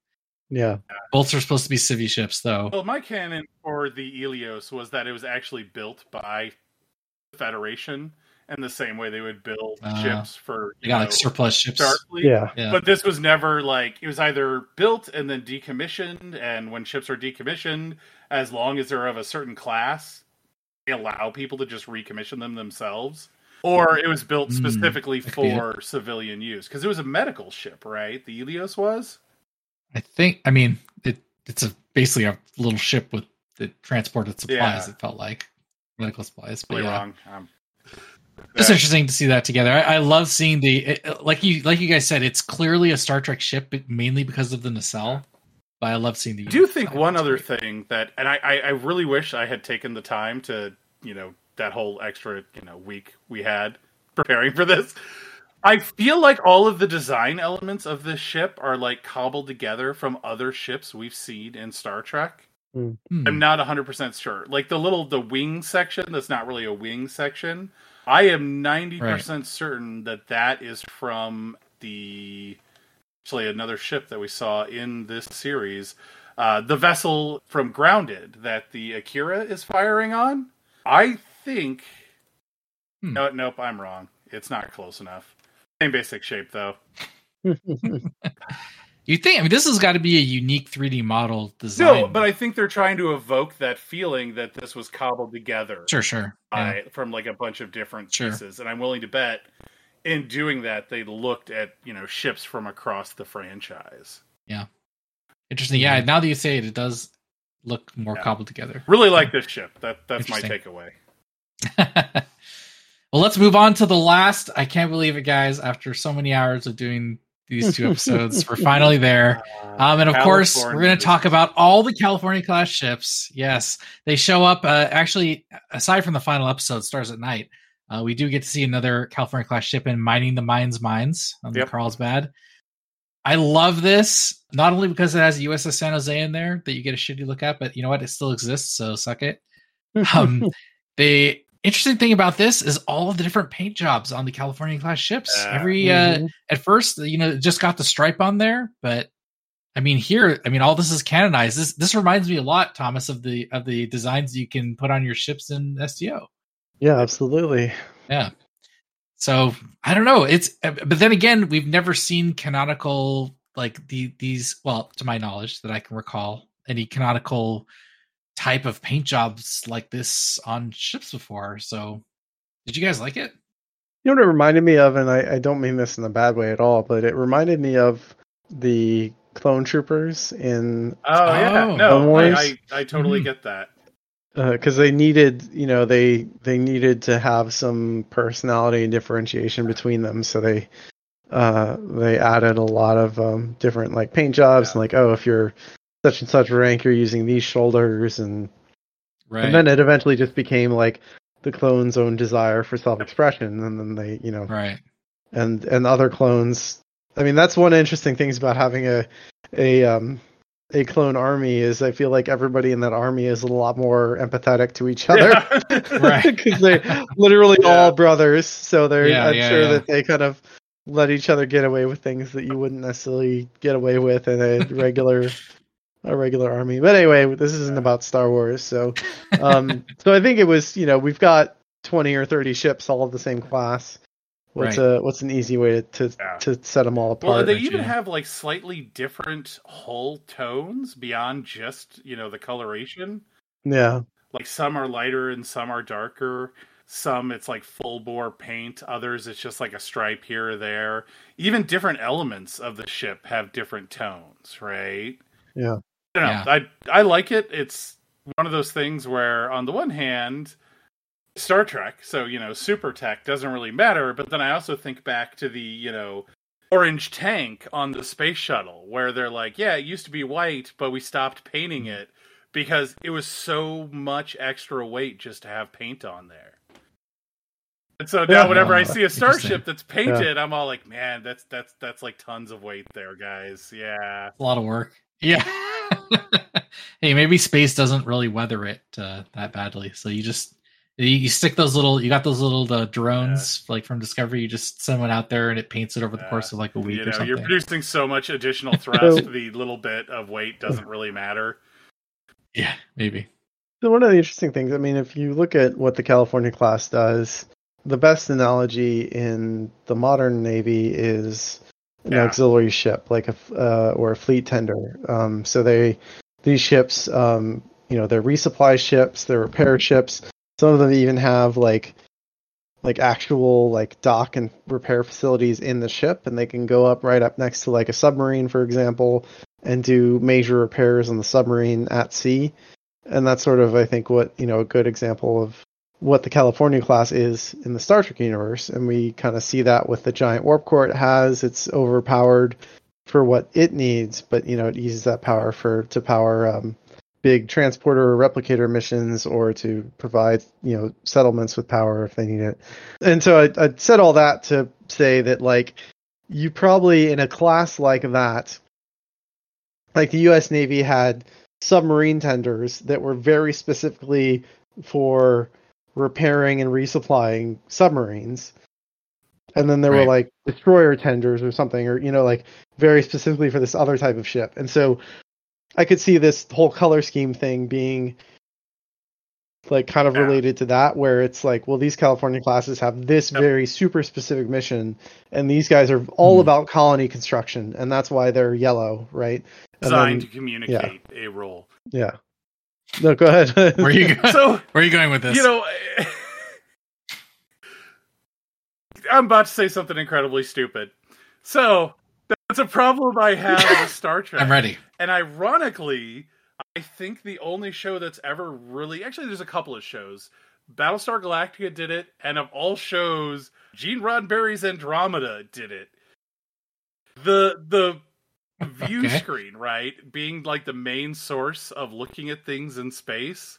yeah. Bolts are supposed to be civvy ships, though. Well, my canon for the Eleos was that it was actually built by the Federation, and the same way they would build Ah. ships for They you got know, like surplus ships. Starfleet. Yeah. Yeah. But this was never like it was either built and then decommissioned, and when ships are decommissioned, as long as they're of a certain class, they allow people to just recommission them themselves, or it was built Mm, specifically be for civilian use because it was a medical ship, right? The Eleos was. I think. I mean, it it's a basically a little ship with that transported supplies. Yeah. It felt like medical supplies. But Really yeah, wrong. Um, it's interesting to see that together. I, I love seeing the it, like you like you guys said. It's clearly a Star Trek ship, but mainly because of the nacelle. But I love seeing the. I do think one other great. thing that, and I, I, I really wish I had taken the time to, you know, that whole extra, you know, week we had preparing for this. I feel like all of the design elements of this ship are like cobbled together from other ships we've seen in Star Trek. Hmm. I'm not 100% sure. Like the little the wing section that's not really a wing section. I am 90% certain that that is from the actually another ship that we saw in this series. Uh, the vessel from Grounded that the Akira is firing on. I think. Hmm. No, nope, I'm wrong. It's not close enough. Same basic shape though. You think? I mean, this has got to be a unique 3D model design. No, but I think they're trying to evoke that feeling that this was cobbled together. sure, sure. Yeah. from like a bunch of different Sure. pieces, and I'm willing to bet in doing that they looked at you know ships from across the franchise. Yeah, interesting. Yeah. Now that you say it, it does look more Yeah. cobbled together. Really like this ship. That that's my takeaway. well, let's move on to the last. I can't believe it, guys. After so many hours of doing these two episodes, we're finally there. Um, and of course, we're going to talk about all the California class ships. Yes, they show up. Uh, actually, aside from the final episode, Stars at Night, uh, we do get to see another California class ship in Mining the Mind's Mines on Yep. the Carlsbad. I love this, not only because it has USS San Jose in there that you get a shitty look at, but you know what? It still exists, so suck it. Um, the interesting thing about this is all of the different paint jobs on the California class ships. Yeah. Every uh, Mhm. at first, you know, it just got the stripe on there, but I mean, here, I mean, all this is canonized. This this reminds me a lot, Thomas, of the of the designs you can put on your ships in STO. yeah, absolutely. Yeah. So I don't know. It's but then again, we've never seen canonical like the these. Well, to my knowledge, that I can recall any canonical type of paint jobs like this on ships before. So, did you guys like it? You know what it reminded me of, and I, I don't mean this in a bad way at all, but it reminded me of the clone troopers in Oh, yeah, Oh. no, Clone Wars? I, I I totally Mhm. get that. because uh, they needed you know they they needed to have some personality and differentiation between them so they uh they added a lot of um different like paint jobs Yeah. and like oh if you're such and such rank you're using these shoulders and Right. and then it eventually just became like the clone's own desire for self-expression and then they you know right. and and other clones i mean that's one interesting things about having a a um a clone army is i feel like everybody in that army is a lot more empathetic to each other Yeah. Right. because they're literally Yeah. all brothers so they're Yeah, i'm sure that they kind of let each other get away with things that you wouldn't necessarily get away with in a regular a regular army but anyway this isn't about star wars so um so i think it was you know we've got 20 or 30 ships all of the same class what's Right. a what's an easy way to to, Yeah. to set them all apart? Well, apart they even you? have like slightly different hull tones beyond just you know the coloration. yeah Like some are lighter and some are darker. Some it's like full bore paint. Others it's just like a stripe here or there. Even different elements of the ship have different tones, right? Yeah. I don't know. Yeah. I I like it. It's one of those things where on the one hand Star Trek, so you know, super tech doesn't really matter, but then I also think back to the, you know, orange tank on the space shuttle where they're like, yeah, it used to be white, but we stopped painting mm-hmm. it because it was so much extra weight just to have paint on there. And so now Yeah. whenever I see a starship that's painted, I'm all like, man, that's that's that's like tons of weight there, guys. Yeah. a lot of work. Yeah. hey, maybe space doesn't really weather it uh, that badly. So you just you, you stick those little you got those little uh, drones like from Discovery. You just send one out there and it paints it over the Yeah. course of like a week You or know, something. you're producing so much additional thrust, the little bit of weight doesn't really matter. yeah, maybe. So one of the interesting things, I mean, if you look at what the California class does, the best analogy in the modern Navy is an Yeah. auxiliary ship, like a uh, or a fleet tender. Um, so they these ships, um, you know, they're resupply ships, they're repair ships. Some of them even have like like actual like dock and repair facilities in the ship and they can go up right up next to like a submarine for example and do major repairs on the submarine at sea and that's sort of i think what you know a good example of what the california class is in the star trek universe and we kind of see that with the giant warp core it has. It's overpowered for what it needs but you know it uses that power for to power um, big transporter or replicator missions or to provide you know settlements with power if they need it. And so I, I said all that to say that like you probably in a class like that like the us navy had submarine tenders that were very specifically for repairing and resupplying submarines and then there Right. were like destroyer tenders or something or you know like very specifically for this other type of ship and so I could see this whole color scheme thing being like kind of Yeah. related to that, where it's like, well, these California classes have this Yep. very super specific mission, and these guys are all Mhm. about colony construction, and that's why they're yellow, right? Designed then- to communicate a role. yeah. No, go ahead. Where are you going? So Where are you going with this? you know, I'm about to say something incredibly stupid. So that's a problem I have with Star Trek. I'm ready. And ironically, I think the only show that's ever really actually there's a couple of shows. Battlestar Galactica did it, and of all shows, Gene Roddenberry's Andromeda did it. The the view Okay. screen, right, being like the main source of looking at things in space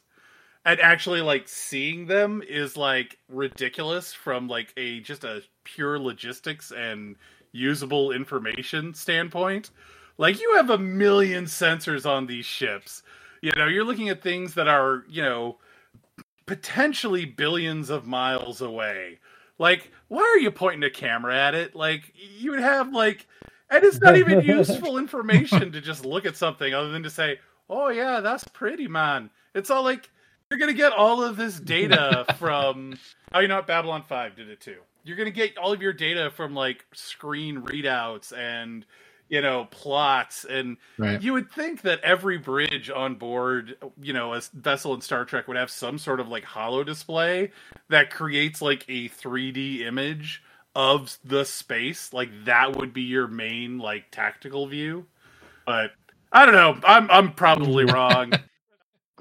and actually like seeing them is like ridiculous from like a just a pure logistics and usable information standpoint. Like you have a million sensors on these ships. You know, you're looking at things that are, you know, potentially billions of miles away. Like, why are you pointing a camera at it? Like, you would have like, and it's not even useful information to just look at something other than to say, "Oh yeah, that's pretty, man." It's all like you're gonna get all of this data from. Oh, you know what? Babylon Five did it too. You're gonna get all of your data from like screen readouts and you know plots and Right. you would think that every bridge on board, you know, a vessel in Star Trek would have some sort of like holo display that creates like a 3D image of the space. Like that would be your main like tactical view. But I don't know. I'm I'm probably wrong.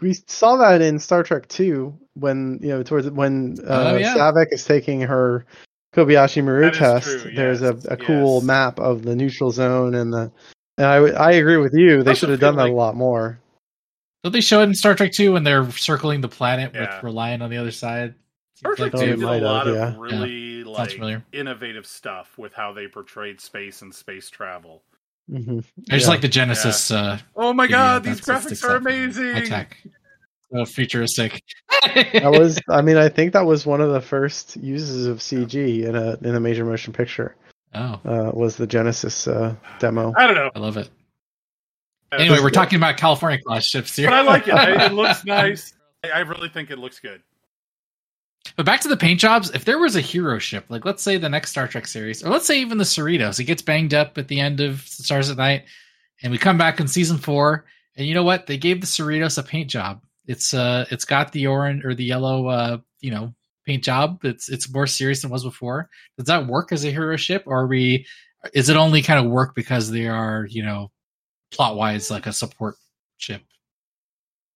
we saw that in Star Trek 2 when you know towards when uh, Oh, yeah. Saavik is taking her Kobayashi Maru That is test. true, There's a, a cool yes. map of the neutral zone and the. And I agree with you. They should have done that like- a lot more. Don't they show it in Star Trek 2 when they're circling the planet Yeah. with Reliant on the the other side? Star Seems Trek like they did a might have, lot yeah. of really like familiar. innovative stuff with how they portrayed space and space travel. hmm I just Yeah. like the Genesis. Uh, Oh my video. god, these graphics are out for me. amazing! High tech. So futuristic. that was I mean I think that was one of the first uses of CG in a in a major motion picture. Oh, Uh, was the Genesis uh, demo. I don't know. I love it. Anyway, we're talking about California class ships here. but I like it. It looks nice. I I really think it looks good. But back to the paint jobs. If there was a hero ship, like let's say the next Star Trek series, or let's say even the Cerritos, it gets banged up at the end of Stars at Night, and we come back in season four, and you know what? They gave the Cerritos a paint job. It's uh, it's got the orange or the yellow, uh, you know, paint job. It's it's more serious than it was before. Does that work as a hero ship, or we? Is it only kind of work because they are, you know, plot wise like a support ship?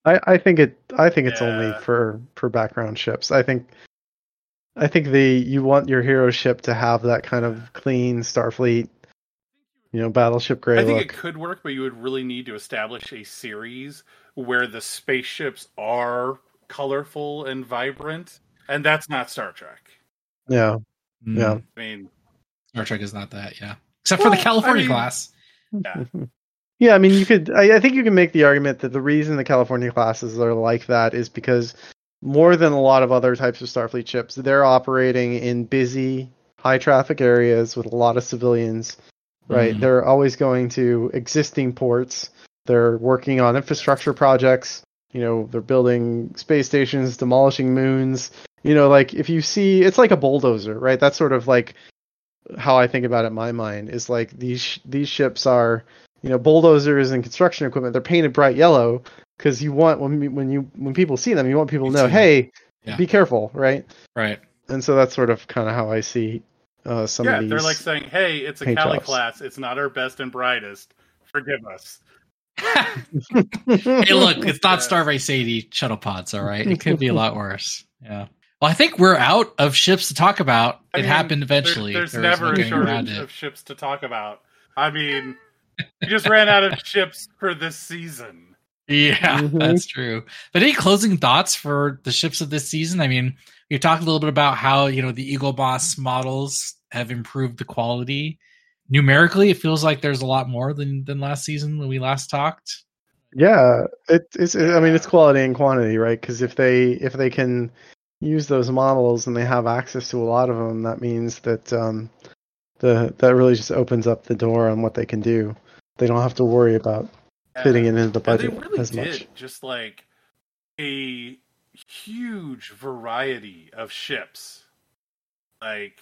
I, I think it I think it's only for for background ships. I think I think the you want your hero ship to have that kind of clean Starfleet, you know, battleship gray I think look. it could work, but you would really need to establish a series where the spaceships are colorful and vibrant, and that's not Star Trek. Yeah. Mm, Yeah. I mean, Star Trek is not that. Yeah, except for the California I mean- class. yeah. Yeah, I mean, you could. I, I think you can make the argument that the reason the California classes are like that is because more than a lot of other types of Starfleet ships, they're operating in busy, high traffic areas with a lot of civilians. Right? Mhm. They're always going to existing ports. They're working on infrastructure projects. You know, they're building space stations, demolishing moons. You know, like if you see, it's like a bulldozer, right? That's sort of like how I think about it in my mind is like these these ships are you know bulldozers and construction equipment they're painted bright yellow because you want when when you when people see them you want people to know hey Yeah. be careful, right? Right. And so that's sort of kind of how I see uh, some yeah, of these. Yeah, they're like saying, "Hey, it's a Cali jobs. class. It's not our best and brightest. Forgive us." hey, look, it's not Yeah. Starbase 80 shuttle pods, all right? It could be a lot worse. Yeah. Well, I think we're out of ships to talk about. I it mean, happened there- eventually. there's There never a shortage of ships to talk about. I mean, you just ran out of ships for this season. Yeah, Mhm. that's true. But any closing thoughts for the ships of this season? I mean, we talked a little bit about how you know the Eaglemoss models have improved the quality. Numerically, it feels like there's a lot more than than last season when we last talked. Yeah, it, it's. I mean, it's quality and quantity, right? Because if they if they can use those models and they have access to a lot of them, that means that um, the that really just opens up the door on what they can do. They don't have to worry about fitting it into the And they budget really as did much. just like a huge variety of ships. Like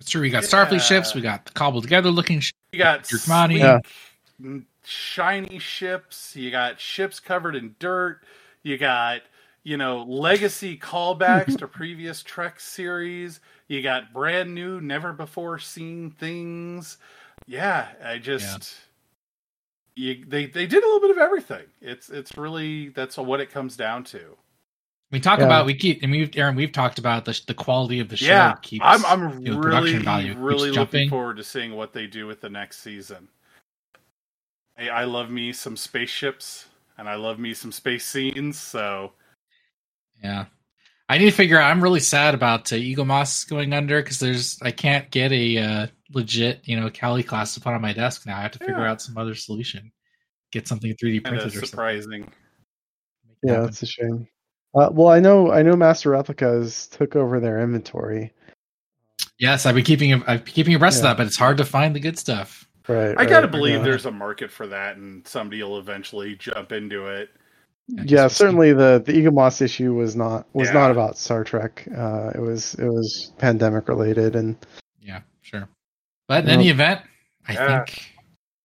It's true. We got Starfleet ships. We got the cobbled together looking. Sh- you got Drookmani. sleek, Yeah. shiny ships. You got ships covered in dirt. You got you know legacy callbacks to previous Trek series. You got brand new, never before seen things. Yeah, I just you they they did a little bit of everything. It's it's really that's what it comes down to. we talk Yeah. about we keep and we've Aaron. We've talked about the the quality of the show. yeah, keeps, I'm I'm you know, really value really looking jumping. forward to seeing what they do with the next season. I, I love me some spaceships and I love me some space scenes. So Yeah. I need to figure out. I'm really sad about uh, Eaglemoss going under because there's I can't get a uh, legit you know Cali class to put on my desk now. I have to figure Yeah. out some other solution. Get something 3D kind printed of or surprising. something. Yeah, happen. that's a shame. Uh, well, I know I know Master Replicas took over their inventory. Yes, I've been keeping I've been keeping abreast Yeah. of that, but it's hard to find the good stuff. Right. I gotta believe there's a market for that, and somebody will eventually jump into it. I Yeah, certainly the the Eaglemoss issue was not was Yeah. not about Star Trek. Uh, it was it was pandemic related, and Yeah, sure. But in any event, I Yeah. think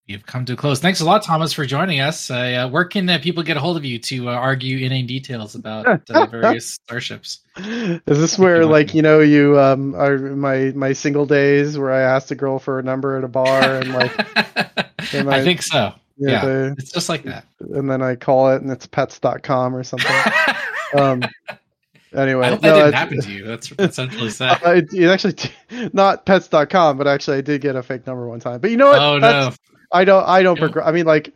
we've come to a close. Thanks a lot, Thomas, for joining us. Uh, where can uh, people get a hold of you to uh, argue inane details about uh, various starships? is this where like you know you um are my my single days where I asked a girl for a number at a bar and like Am I I- think so. yeah, Yeah. the- It's just like that. and then I call it and it's pets.com or something. um, anyway, I hope no, that didn't it's- happen to you. That's that's essentially sad. Uh, it, it actually not pets.com, but actually I did get a fake number one time. But you know what? oh That's- no! I don't. I don't. Yeah. Progr- I mean, like,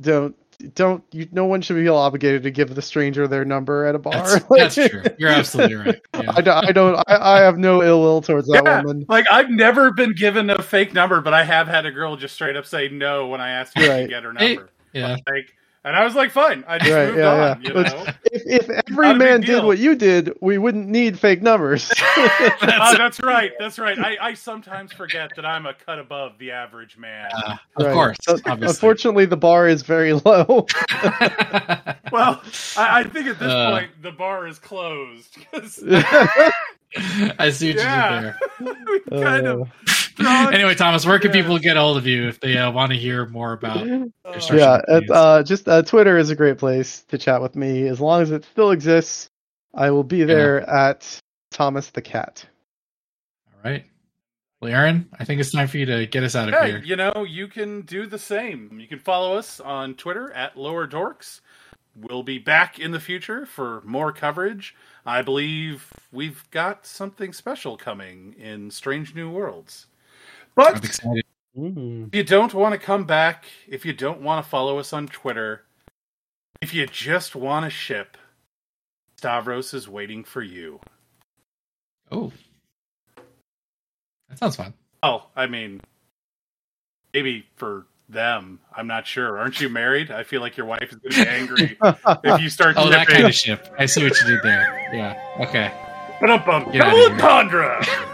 don't don't. You, no one should feel obligated to give the stranger their number at a bar. That's, Like, that's true. You're absolutely right. Yeah. I don't. I, don't I, I have no ill will towards that Yeah, woman. like I've never been given a fake number, but I have had a girl just straight up say no when I asked her Right. to get her Hey, number. Yeah. Like, and I was like, fine. I just Right, moved yeah, on. yeah. You know, If if every Not man did what you did, we wouldn't need fake numbers. Oh, that's right. That's right. I, I sometimes forget that I'm a cut above the average man. Uh, of Right. course. So. Unfortunately, the bar is very low. Well, I, I think at this Uh. point the bar is closed. I see what Yeah. you did we kind Uh, of. There. Anyway, Thomas, where can Yeah. people get a hold of you if they uh, want to hear more about? uh, yeah, it, uh, just uh, Twitter is a great place to chat with me. As long as it still exists, I will be there at Thomas the Cat. All right. Well, Aaron, I think it's time for you to get us out of Yeah, here. you know, you can do the same. You can follow us on Twitter at Lower Dorks. We'll be back in the future for more coverage. I believe we've got something special coming in Strange New Worlds. I'm But excited. if you don't want to come back, if you don't want to follow us on Twitter, if you just want to ship, Stavros is waiting for you. Oh, that sounds fun. Oh, I mean, maybe for them. I'm not sure. Aren't you married? I feel like your wife is going to be angry if you start Oh, that kind of ship. I see what you did there. Yeah. Okay. Ba-dum-bum. Get outta Double here. entendre.